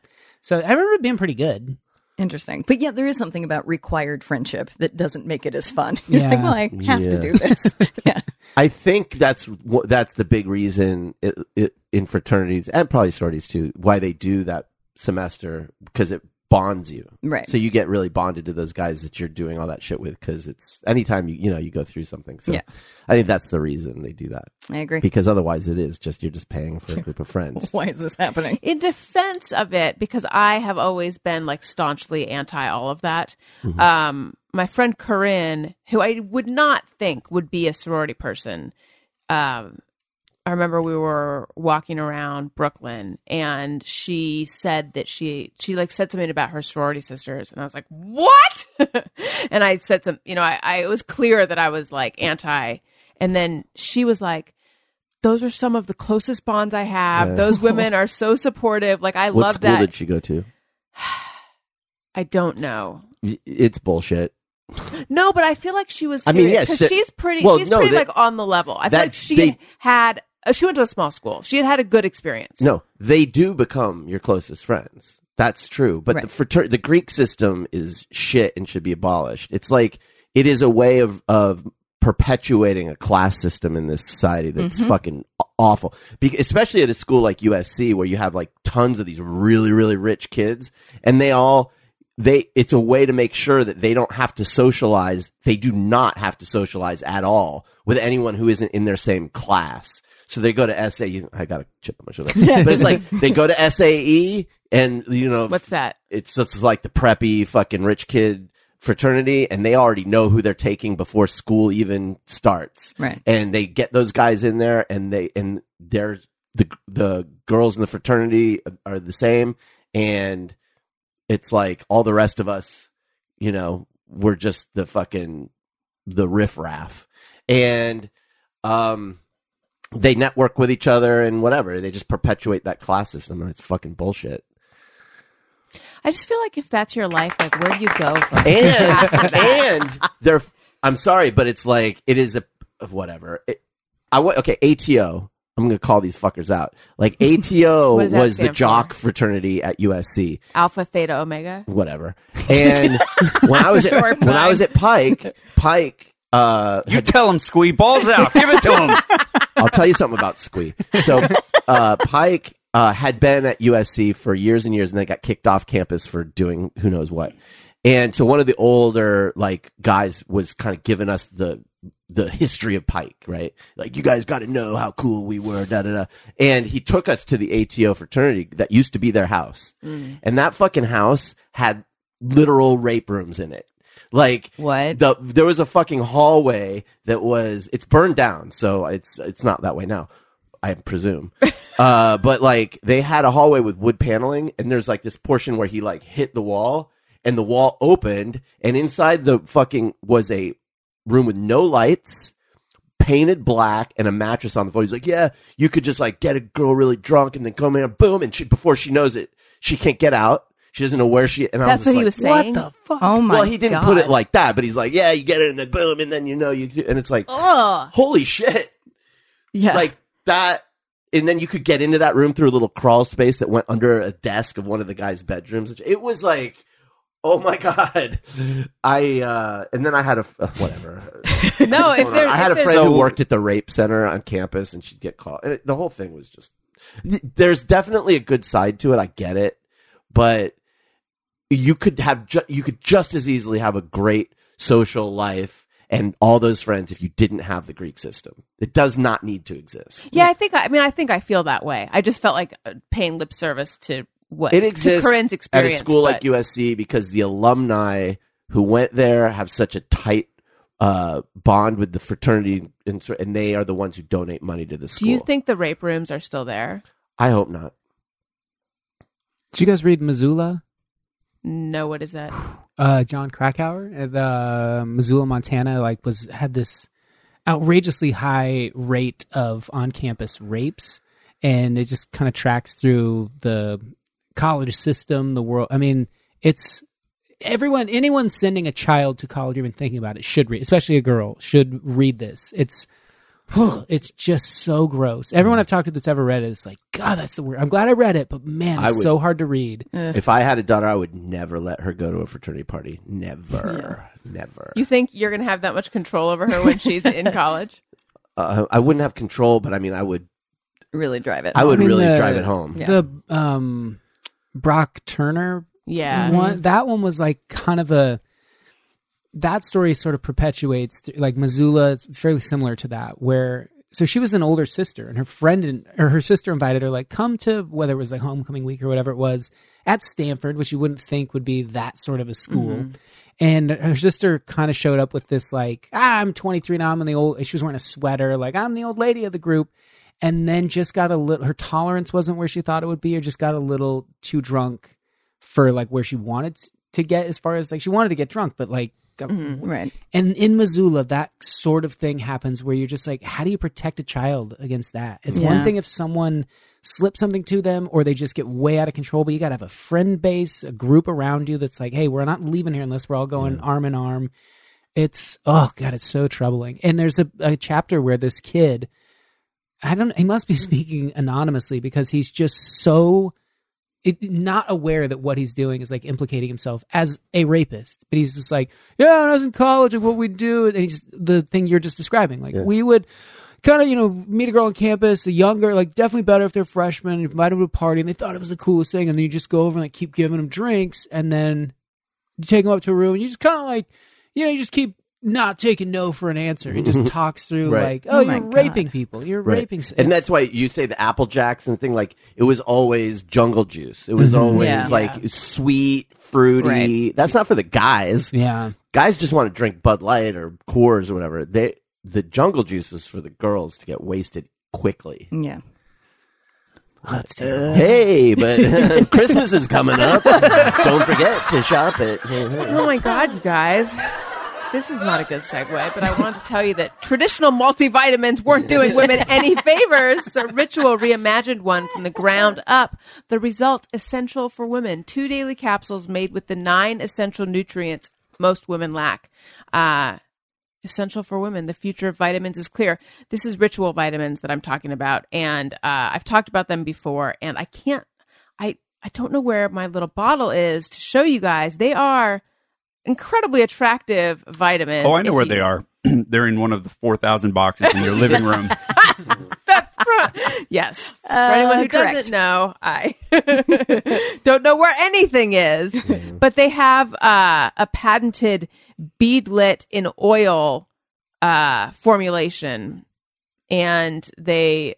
S4: So I remember it being pretty good.
S3: Interesting. But yeah, there is something about required friendship that doesn't make it as fun. You're like,
S4: Yeah.
S3: well, I have
S1: Yeah.
S3: to do this. yeah.
S1: I think that's wh- that's the big reason it, it, in fraternities and probably sororities too why they do that semester because it bonds you.
S3: Right.
S1: So you get really bonded to those guys that you're doing all that shit with because it's anytime you you know you go through something. So
S3: Yeah.
S1: I think that's the reason they do that
S3: I agree.
S1: because otherwise it is just you're just paying for a group of friends.
S3: Why is this happening?
S2: In defense of it, because I have always been like staunchly anti all of that.
S1: Mm-hmm.
S2: Um, my friend Corinne, who I would not think would be a sorority person, um, I remember we were walking around Brooklyn and she said that she she like said something about her sorority sisters and I was like, "What?" and I said some, you know, I, I it was clear that I was like anti and then she was like those are some of the closest bonds I have.
S1: Yeah.
S2: Those women are so supportive. Like I
S1: what
S2: love
S1: school
S2: that.
S1: did she go to?
S2: I don't know.
S1: It's bullshit.
S2: No, but I feel like she was
S1: I mean, yes,
S2: she's pretty.
S1: well,
S2: she's
S1: no,
S2: pretty
S1: that-
S2: like on the level. I feel like she
S1: they-
S2: had. Uh, she went to a small school. She had had a good experience.
S1: No, they do become your closest friends. That's true. But the frater- the Greek system is shit and should be abolished. It's like it is a way of of perpetuating a class system in this society that's
S3: Mm-hmm.
S1: fucking awful. Be- especially at a school like USC where you have like tons of these really really rich kids and they all they it's a way to make sure that they don't have to socialize. They do not have to socialize at all with anyone who isn't in their same class. So they go to SAE. I got a chip on my shoulder, but it's like they go to SAE, and you know
S2: What's that?
S1: it's just like the preppy fucking rich kid fraternity, and they already know who they're taking before school even starts.
S3: Right.
S1: And they get those guys in there, and they and they're the the girls in the fraternity are the same, and it's like all the rest of us, you know, we're just the fucking the riffraff, and um, they network with each other and whatever. They just perpetuate that class system, and it's fucking bullshit.
S2: I just feel like if that's your life, like where do you go from
S1: and and they're I'm sorry, but it's like it is a of whatever. It, I okay ATO. I'm gonna call these fuckers out. Like ATO
S2: What does that
S1: was the jock
S2: for?
S1: fraternity at USC.
S2: Alpha, Theta, Omega?
S1: Whatever. And when I was at, when I was at Pike, Pike. Uh,
S5: You tell him, squee balls out. Give it to him.
S1: I'll tell you something about Squee. So, uh, Pike uh, had been at USC for years and years, and then got kicked off campus for doing who knows what. And so, one of the older like guys was kind of giving us the the history of Pike, right? Like, you guys got to know how cool we were, da da da. And he took us to the ATO fraternity that used to be their house, and that fucking house had literal rape rooms in it. Like
S3: What?
S1: the there was a fucking hallway that was it's burned down, so it's it's not that way now. I presume. uh, but like they had a hallway with wood paneling, and there's like this portion where he like hit the wall, and the wall opened, and inside the fucking was a room with no lights, painted black, and a mattress on the floor. He's like, yeah, you could just like get a girl really drunk, and then come in, boom, and she before she knows it, she can't get out. She doesn't know where she. And I
S2: That's
S1: was
S2: what
S1: just
S2: he
S1: like,
S2: was saying. What the fuck?
S3: Oh my
S1: well, he didn't put it
S3: God.
S1: like that, but he's like, yeah, you get it, and then boom, and then you know you, do- and it's like,
S3: Ugh.
S1: holy shit,
S3: Yeah.
S1: like that, and then you could get into that room through a little crawl space that went under a desk of one of the guys' bedrooms. It was like, oh my god, I, uh and then I had a uh, whatever.
S2: No, if there,
S1: I had a
S2: if there's-
S1: friend
S5: So-
S1: who worked at the rape center on campus, and she'd get called. And it, the whole thing was just. There's definitely a good side to it. I get it, but you could have ju- you could just as easily have a great social life and all those friends if you didn't have the Greek system. It does not need to exist.
S2: Yeah, I think. I mean, I think I feel that way. I just felt like uh, paying lip service to what
S1: It
S2: to
S1: exists
S2: Corinne's
S1: at a school like USC because the alumni who went there have such a tight uh, bond with the fraternity, and, and they are the ones who donate money to the school.
S2: Do you think the rape rooms are still there?
S1: I hope not.
S4: Did you guys read Missoula?
S2: No. What is that?
S4: uh, Jon Krakauer, uh, the Missoula, Montana, like was had this outrageously high rate of on-campus rapes, and it just kind of tracks through the college system, the world. I mean, it's everyone, anyone sending a child to college, even thinking about it, should read, especially a girl, should read this. It's it's just so gross. Everyone I've talked to that's ever read it is like, God, that's the word. I'm glad I read it, but man,
S1: I
S4: it's
S1: would-
S4: so hard to read.
S1: If I had a daughter, I would never let her go to a fraternity party. Never, never.
S2: You think you're going to have that much control over her when she's in college?
S1: Uh, I wouldn't have control, but I mean, I would.
S3: Really drive it.
S1: I would
S4: I mean,
S1: really
S4: the-
S1: drive it home.
S3: Yeah.
S4: The um, Brock Turner
S2: Yeah.
S4: one that one was like kind of a that story sort of perpetuates like Missoula it's fairly similar to that where so she was an older sister and her friend and, or her sister invited her like come to whether it was like homecoming week or whatever it was at Stanford which you wouldn't think would be that sort of a school. And her sister kind of showed up with this like ah, I'm 23 now I'm in the old she was wearing a sweater like I'm the old lady of the group. And then just got a little her tolerance wasn't where she thought it would be or just got a little too drunk for like where she wanted to get as far as like she wanted to get drunk but like Mm-hmm,
S3: right.
S4: and in Missoula that sort of thing happens where you're just like how do you protect a child against that? It's one thing if someone slips something to them or they just get way out of control but you got to have a friend base a group around you that's like hey we're not leaving here unless we're all going arm in arm. It's oh god it's so troubling. And there's a, a chapter where this kid i don't he must be speaking anonymously because he's just so it, not aware that what he's doing is like implicating himself as a rapist but he's just like yeah when i was in college and what we do and he's the thing you're just describing like
S1: Yeah.
S4: we would kind of you know meet a girl on campus a younger like definitely better if they're freshmen invite them to a party and they thought it was the coolest thing and then you just go over and like keep giving them drinks and then you take them up to a room and you just kind of like you know you just keep not taking no for an answer he just talks through
S1: Right.
S4: like oh,
S3: Oh my
S4: you're
S3: God.
S4: raping people you're
S1: Right.
S4: raping
S1: and
S4: it's-
S1: that's why you say the Apple Jacks and thing. Like it was always jungle juice. It was
S4: Mhm.
S1: always
S3: Yeah.
S1: like sweet, fruity.
S3: Right.
S1: That's not for the guys.
S4: yeah
S1: Guys just want to drink Bud Light or Coors or whatever. They the jungle juice was for the girls to get wasted quickly.
S3: Yeah.
S4: that's terrible
S1: Hey, but Christmas is coming up. Don't forget to shop it.
S2: Oh my God, you guys. This is not a good segue, but I wanted to tell you that traditional multivitamins weren't doing women any favors. So Ritual reimagined one from the ground up. The result, essential for women. Two daily capsules made with the nine essential nutrients most women lack. Uh, essential for women. The future of vitamins is clear. This is Ritual vitamins that I'm talking about, and uh, I've talked about them before. And I can't, I, I don't know where my little bottle is to show you guys. They are incredibly attractive vitamins.
S5: Oh, I know where
S2: you-
S5: they are. They're in one of the 4,000 boxes in your living room.
S2: Yes. For anyone who
S3: correct.
S2: doesn't know, I don't know where anything is, but they have uh, a patented beadlet in oil uh, formulation, and they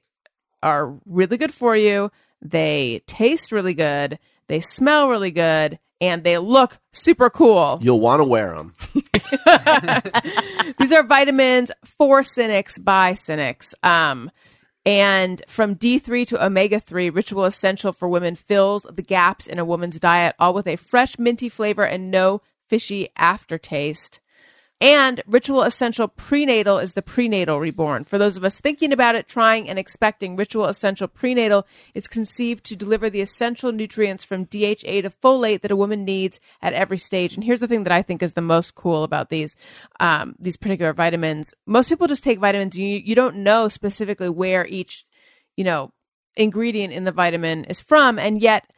S2: are really good for you. They taste really good. They smell really good. And they look super cool.
S1: You'll want to wear them.
S2: These are vitamins for cynics by cynics. Um, and from D3 to omega 3, Ritual Essential for Women fills the gaps in a woman's diet, all with a fresh, minty flavor and no fishy aftertaste. And Ritual Essential Prenatal is the prenatal reborn. For those of us thinking about it, trying, and expecting, Ritual Essential Prenatal is conceived to deliver the essential nutrients from DHA to folate that a woman needs at every stage. And here's the thing that I think is the most cool about these um, these particular vitamins. Most people just take vitamins. You you don't know specifically where each you know ingredient in the vitamin is from, and yet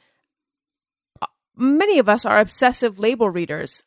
S2: uh, many of us are obsessive label readers.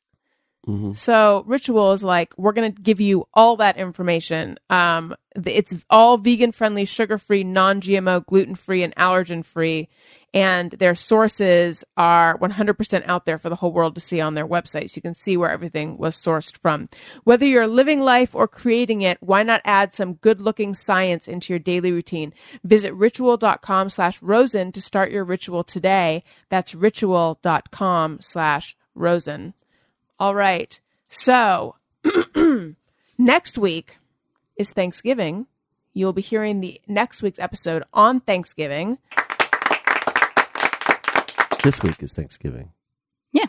S2: So ritual is like we're to give you all that information. Um, it's all vegan friendly, sugar free, non GMO, gluten free, and allergen free. And their sources are 100% out there for the whole world to see on their websites. You can see where everything was sourced from. Whether you're living life or creating it, why not add some good looking science into your daily routine? Visit ritual.com slash rosen to start your ritual today. That's ritual.com slash rosen. All right. So next week is Thanksgiving. You'll be hearing the next week's episode on Thanksgiving.
S1: This week is Thanksgiving.
S3: Yeah.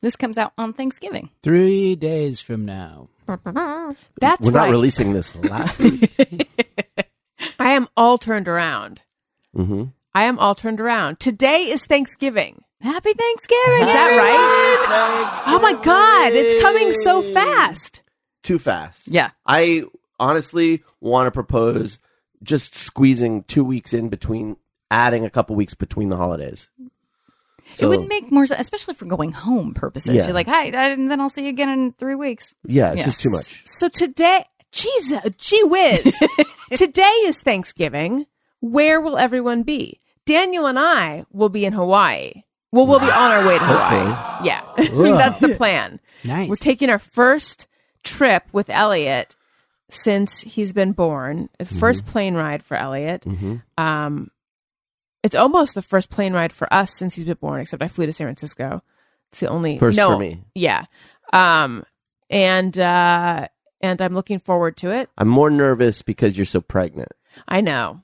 S3: This comes out on Thanksgiving.
S4: Three days from now.
S2: That's
S1: We're
S2: right.
S1: not releasing this last week.
S2: I am all turned around.
S1: Mm-hmm.
S2: I am all turned around. Today is Thanksgiving.
S3: Happy Thanksgiving.
S2: Is that right? Oh my God, it's coming so fast.
S1: Too fast.
S3: Yeah.
S1: I honestly want to propose just squeezing two weeks in between, adding a couple weeks between the holidays.
S3: it wouldn't make more sense, especially for going home purposes.
S1: Yeah.
S3: You're like, hi, and then I'll see you again in three weeks.
S1: Yeah, it's
S3: Yeah.
S1: just too much.
S2: So today, Jesus, uh, gee whiz. today is Thanksgiving. Where will everyone be? Daniel and I will be in Hawaii. Well, we'll be on our way to Hawaii. Yeah. That's the plan.
S4: Nice.
S2: We're taking our first trip with Elliot since he's been born. The 1st plane ride for Elliot. Um, it's almost the first plane ride for us since he's been born, except I flew to San Francisco. It's the only
S1: First
S2: no,
S1: for me.
S2: Yeah. Um, and uh, and I'm looking forward to it.
S1: I'm more nervous because you're so pregnant,
S2: I know.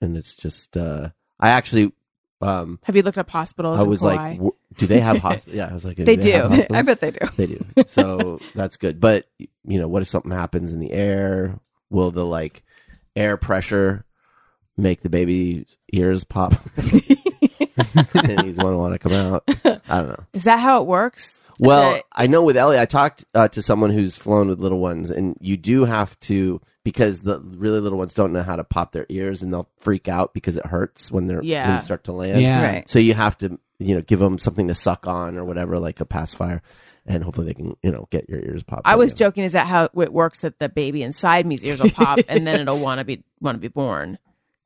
S1: and it's just. uh I actually, um
S2: Have you looked up hospitals?
S1: I was like, w- do they have hospitals? Yeah, I was like,
S2: They do.
S3: I bet they do.
S1: They do. So that's good. But you know, what if something happens in the air? Will the like air pressure make the baby's ears pop? and he's gonna want to come out. I don't know.
S2: is that how it works?
S1: Well,
S2: The-
S1: I know with Ellie, I talked uh, to someone who's flown with little ones, and you do have to because the really little ones don't know how to pop their ears, and they'll freak out because it hurts when they're when you start to land.
S4: Yeah.
S3: Right.
S1: So you have to, you know, give them something to suck on or whatever, like a pacifier, and hopefully they can, you know, get your ears popped.
S2: I was
S1: again.
S2: joking. Is that how it works? That the baby inside me's ears will pop, and then it'll want to be want to be born.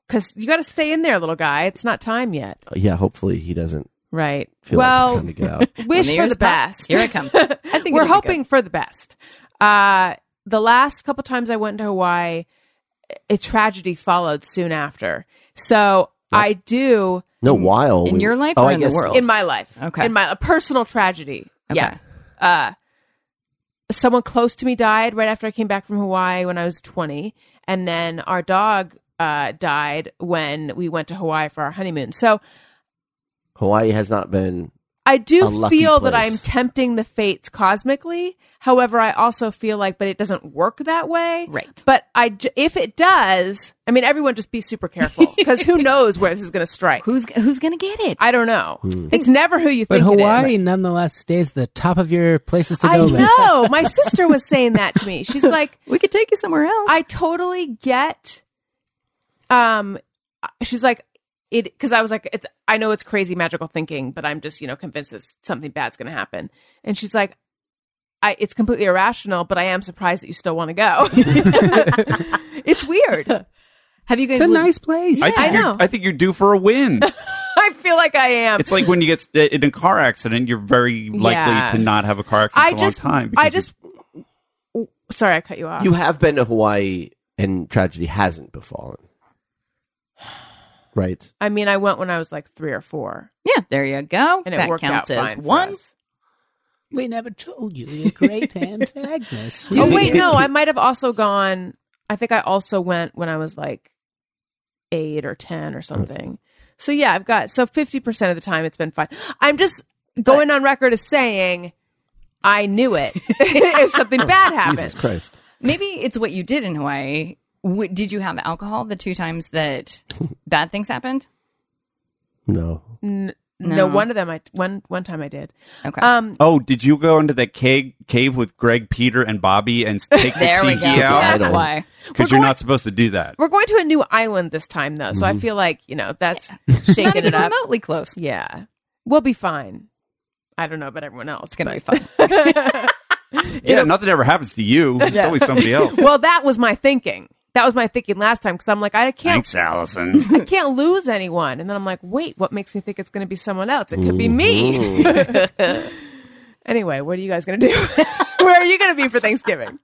S2: Because you got to stay in there, little guy. It's not time yet,
S1: Yeah, hopefully he doesn't
S2: right?
S1: feel like it's
S2: well,
S1: time to get out.
S2: wish for the
S3: pop,
S2: best.
S3: Here I come. I think
S2: We're hoping for the best. Uh, the last couple times I went to Hawaii, a tragedy followed soon after. So I do
S1: No, while
S3: in
S1: we-
S3: your life
S1: oh,
S3: or
S1: I
S3: in the world?
S2: in my life.
S3: Okay.
S2: in my a personal tragedy.
S3: Okay.
S2: Yeah. Uh, someone close to me died right after I came back from Hawaii when I was twenty, and then our dog uh, died when we went to Hawaii for our honeymoon. So
S1: Hawaii has not been.
S2: I do
S1: lucky
S2: feel that. I'm tempting the fates cosmically. However, I also feel like, but it doesn't work that way.
S3: Right.
S2: But I, if it does, I mean, everyone just be super careful because who knows where this is going to strike.
S3: Who's who's gonna get it?
S2: I don't know.
S1: Hmm.
S2: It's never who you think.
S4: But Hawaii,
S2: it is.
S4: nonetheless, stays the top of your places to
S2: I
S4: go list.
S2: know. My sister was saying that to me. She's like,
S3: we could take you somewhere else.
S2: I totally get. Um, she's like it because I was like, it's. I know it's crazy magical thinking, but I'm just you know convinced that something bad's going to happen. And she's like, I. It's completely irrational, but I am surprised that you still want to go. it's weird.
S3: Have you guys?
S4: It's a
S3: lived-
S4: nice place.
S5: I, think
S2: I
S5: you're-
S2: know.
S5: I think you're due for a win.
S2: I feel like I am.
S5: it's like when you get uh, in a car accident, you're very likely
S2: Yeah.
S5: to not have a car accident
S2: I
S5: for a
S2: just.
S5: long time.
S2: I just. Sorry, I cut you off.
S1: You have been to Hawaii, and tragedy hasn't befallen, right?
S2: I mean, I went when I was like three or four,
S3: Yeah, there you go.
S2: and it
S3: that
S2: worked
S3: counts
S2: out
S3: as
S2: fine for
S3: one.
S4: We never told you you're a great antagonist.
S2: Oh wait, no, I might have also gone. I think I also went when I was like eight or ten or mm. something. So yeah, I've got so fifty percent of the time it's been fine. I'm just going on record as saying I knew it if something bad oh, happened.
S1: Jesus Christ!
S3: Maybe it's what you did in Hawaii. W- did you have alcohol the two times that bad things happened?
S1: No,
S2: N-
S3: No.
S2: no. one of them. I one one time I did.
S3: Okay.
S2: Um,
S5: Oh, did you go into that cave cave with Greg, Peter, and Bobby and take the
S3: there we go.
S5: out?
S3: That's why.
S5: Because you're not supposed to do that.
S2: we're going to a new island this time though, so I feel like you know that's
S3: Not
S2: shaking
S3: even
S2: it up.
S3: remotely close.
S2: Yeah, we'll be fine. I don't know about everyone else.
S3: It's gonna
S2: but-
S3: be fun.
S5: Yeah, nothing ever happens to you. It's always somebody else.
S2: well, that was my thinking. That was my thinking last time because I'm like, I can't,
S5: Thanks, Alison.
S2: I can't lose anyone. And then I'm like, wait, what makes me think it's going to be someone else? It could be me. anyway, what are you guys going to do? Where are you going to be for Thanksgiving?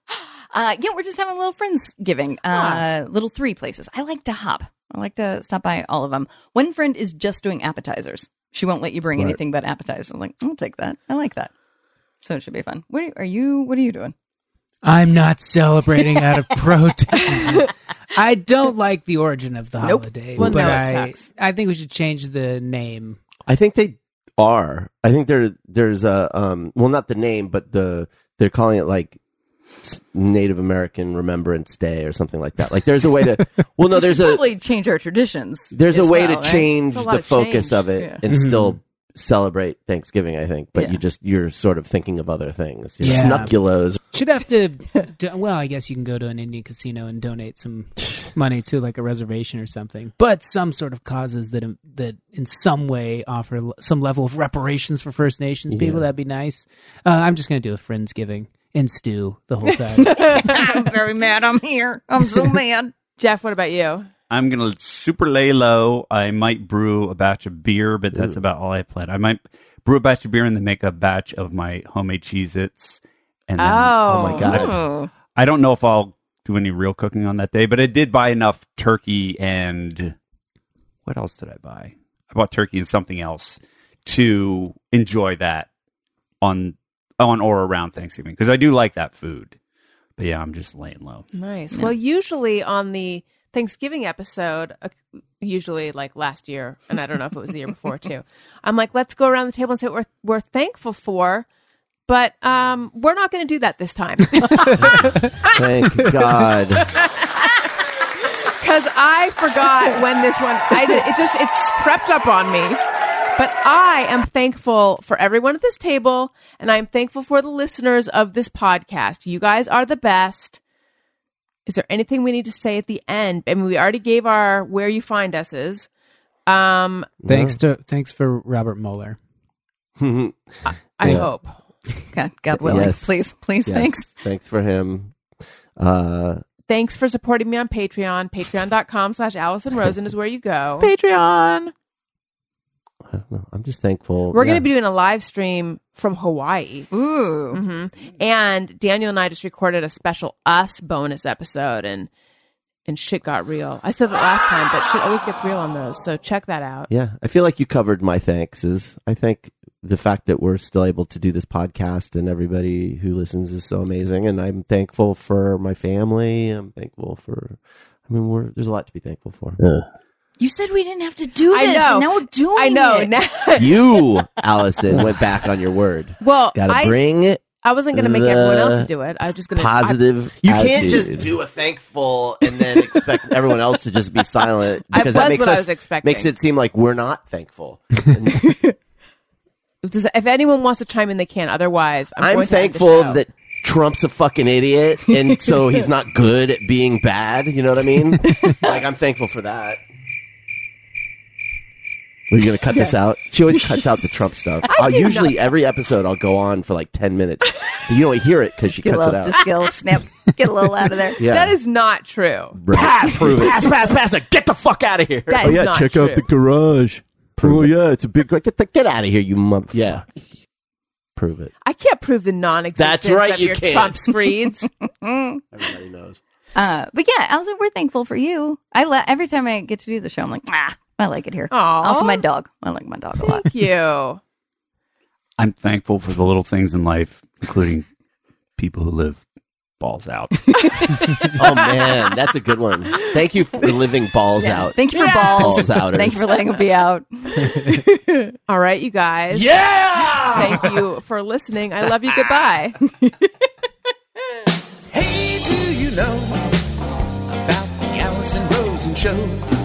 S3: Uh, yeah, we're just having a little friendsgiving, uh, little three places. I like to hop. I like to stop by all of them. One friend is just doing appetizers. She won't let you bring
S1: Smart.
S3: anything but appetizers. I'm like, I'll take that. I like that. So it should be fun. What? Are you what are you doing?
S4: I'm not celebrating out of protest. I don't like the origin of the
S3: Nope.
S4: holiday,
S2: Well,
S4: but
S2: no,
S4: I. I think we should change the name.
S1: I think they are. I think there there's a um well not the name but the they're calling it like Native American Remembrance Day or something like that. Like there's a way to. Well, no, there's a
S3: Probably change our traditions.
S1: there's a way
S3: well,
S1: to
S3: right?
S1: change
S2: It's a
S1: the focus
S2: change.
S1: of it
S3: Yeah.
S1: and still celebrate Thanksgiving. I think, but
S3: Yeah.
S1: you just you're sort of thinking of other things. Your
S4: Yeah.
S1: Snuckulos.
S4: Should have to. do, well, I guess you can go to an Indian casino and donate some money to like a reservation or something. But some sort of causes that that in some way offer some level of reparations for First Nations people. That'd be nice. Uh, I'm just gonna do a friendsgiving and stew the whole time.
S3: I'm very mad. I'm here. I'm so mad.
S2: Jeff, what about you?
S5: I'm gonna super lay low. I might brew a batch of beer, but that's about all I plan. I might brew a batch of beer and then make a batch of my homemade Cheez-Its. And then
S2: Oh, oh
S1: my God.
S3: Oh.
S5: I don't know if I'll do any real cooking on that day, but I did buy enough turkey and what else did I buy? I bought turkey and something else to enjoy that on on or around Thanksgiving because I do like that food. But yeah, I'm just laying low.
S2: Nice. Well, usually on the Thanksgiving episode, uh, usually like last year, and I don't know if it was the year before too. I'm like, let's go around the table and say what we're we're thankful for, but um, we're not going to do that this time
S1: Thank God.
S2: because I forgot when this one. I did, it just it's crept up on me. But I am thankful for everyone at this table, and I'm thankful for the listeners of this podcast. You guys are the best. Is there anything we need to say at the end? I mean, we already gave our where you find us is. Um,
S4: thanks to thanks for Robert Mueller.
S2: I
S1: Yeah.
S2: hope.
S3: God, God willing.
S1: Yes.
S3: Please, please,
S1: Yes.
S3: thanks.
S1: Thanks for him. Uh,
S2: Thanks for supporting me on Patreon. Patreon.com slash Alison Rosen is where you go.
S8: Patreon.
S1: I don't know. I'm just thankful.
S2: We're
S1: yeah.
S2: going to be doing a live stream from Hawaii.
S3: Ooh.
S2: hmm And Daniel and I just recorded a special us bonus episode and and shit got real. I said that last time, but shit always gets real on those. So check that out.
S1: Yeah, I feel like you covered my thanks. Is I think the fact that we're still able to do this podcast and everybody who listens is so amazing, and I'm thankful for my family. I'm thankful for. I mean, we're there's a lot to be thankful for.
S3: You said we didn't have to do
S2: I know.
S3: and Now we're doing
S2: I know.
S3: it.
S2: Now,
S1: you, Alison, went back on your word.
S2: well,
S1: Got to
S2: I,
S1: bring
S2: I wasn't going to make
S1: the
S2: everyone else do it. I was just going to
S1: positive. you can't just
S2: attitude.
S1: do a thankful and then expect everyone else to just be silent
S2: I
S1: because
S2: was
S1: that makes
S2: what I
S1: us
S2: was expecting.
S1: makes it seem like we're not thankful.
S2: Does- If anyone wants to chime in, they can. Otherwise, I'm,
S1: I'm
S2: going to end the
S1: thankful
S2: show.
S1: that Trump's a fucking idiot, and so he's not good at being bad. You know what I mean? like I'm thankful for that. Are you gonna cut this out? She always cuts out the Trump stuff. I'll
S2: do
S1: usually every episode I'll go on for like ten minutes. But you don't hear it because she
S3: Get a
S1: cuts it
S3: little,
S1: out.
S3: just get a little snip. Get a little out of there.
S1: Yeah,
S2: That is not true.
S1: right. pass, prove it. Pass, pass, pass. it. Get the fuck out of here.
S2: That
S1: oh
S2: is
S1: yeah,
S2: not
S1: check
S2: true.
S1: out the garage. oh yeah, it's a big. Get the, get out of here, you mother. Yeah, prove it.
S2: I can't prove the non-existence
S1: That's right,
S2: of
S1: you
S2: your
S1: can't.
S2: Trump screeds.
S1: Everybody knows.
S3: Uh, but yeah, Alison, we're thankful for you. I la- every time I get to do the show, I'm like, ah, I like it here.
S2: Aw.
S3: Also, my dog. I like my dog a lot.
S2: Thank you.
S5: I'm thankful for the little things in life, including people who live balls out.
S1: Oh man, that's a good one. Thank you for living balls out.
S3: Thank you for balls.
S1: Balls outers.
S3: Thank you for letting them be out.
S2: All right, you guys.
S1: Yeah.
S2: Thank you for listening. I love you. Goodbye.
S7: Hey, do you know about the Alison Rosen show?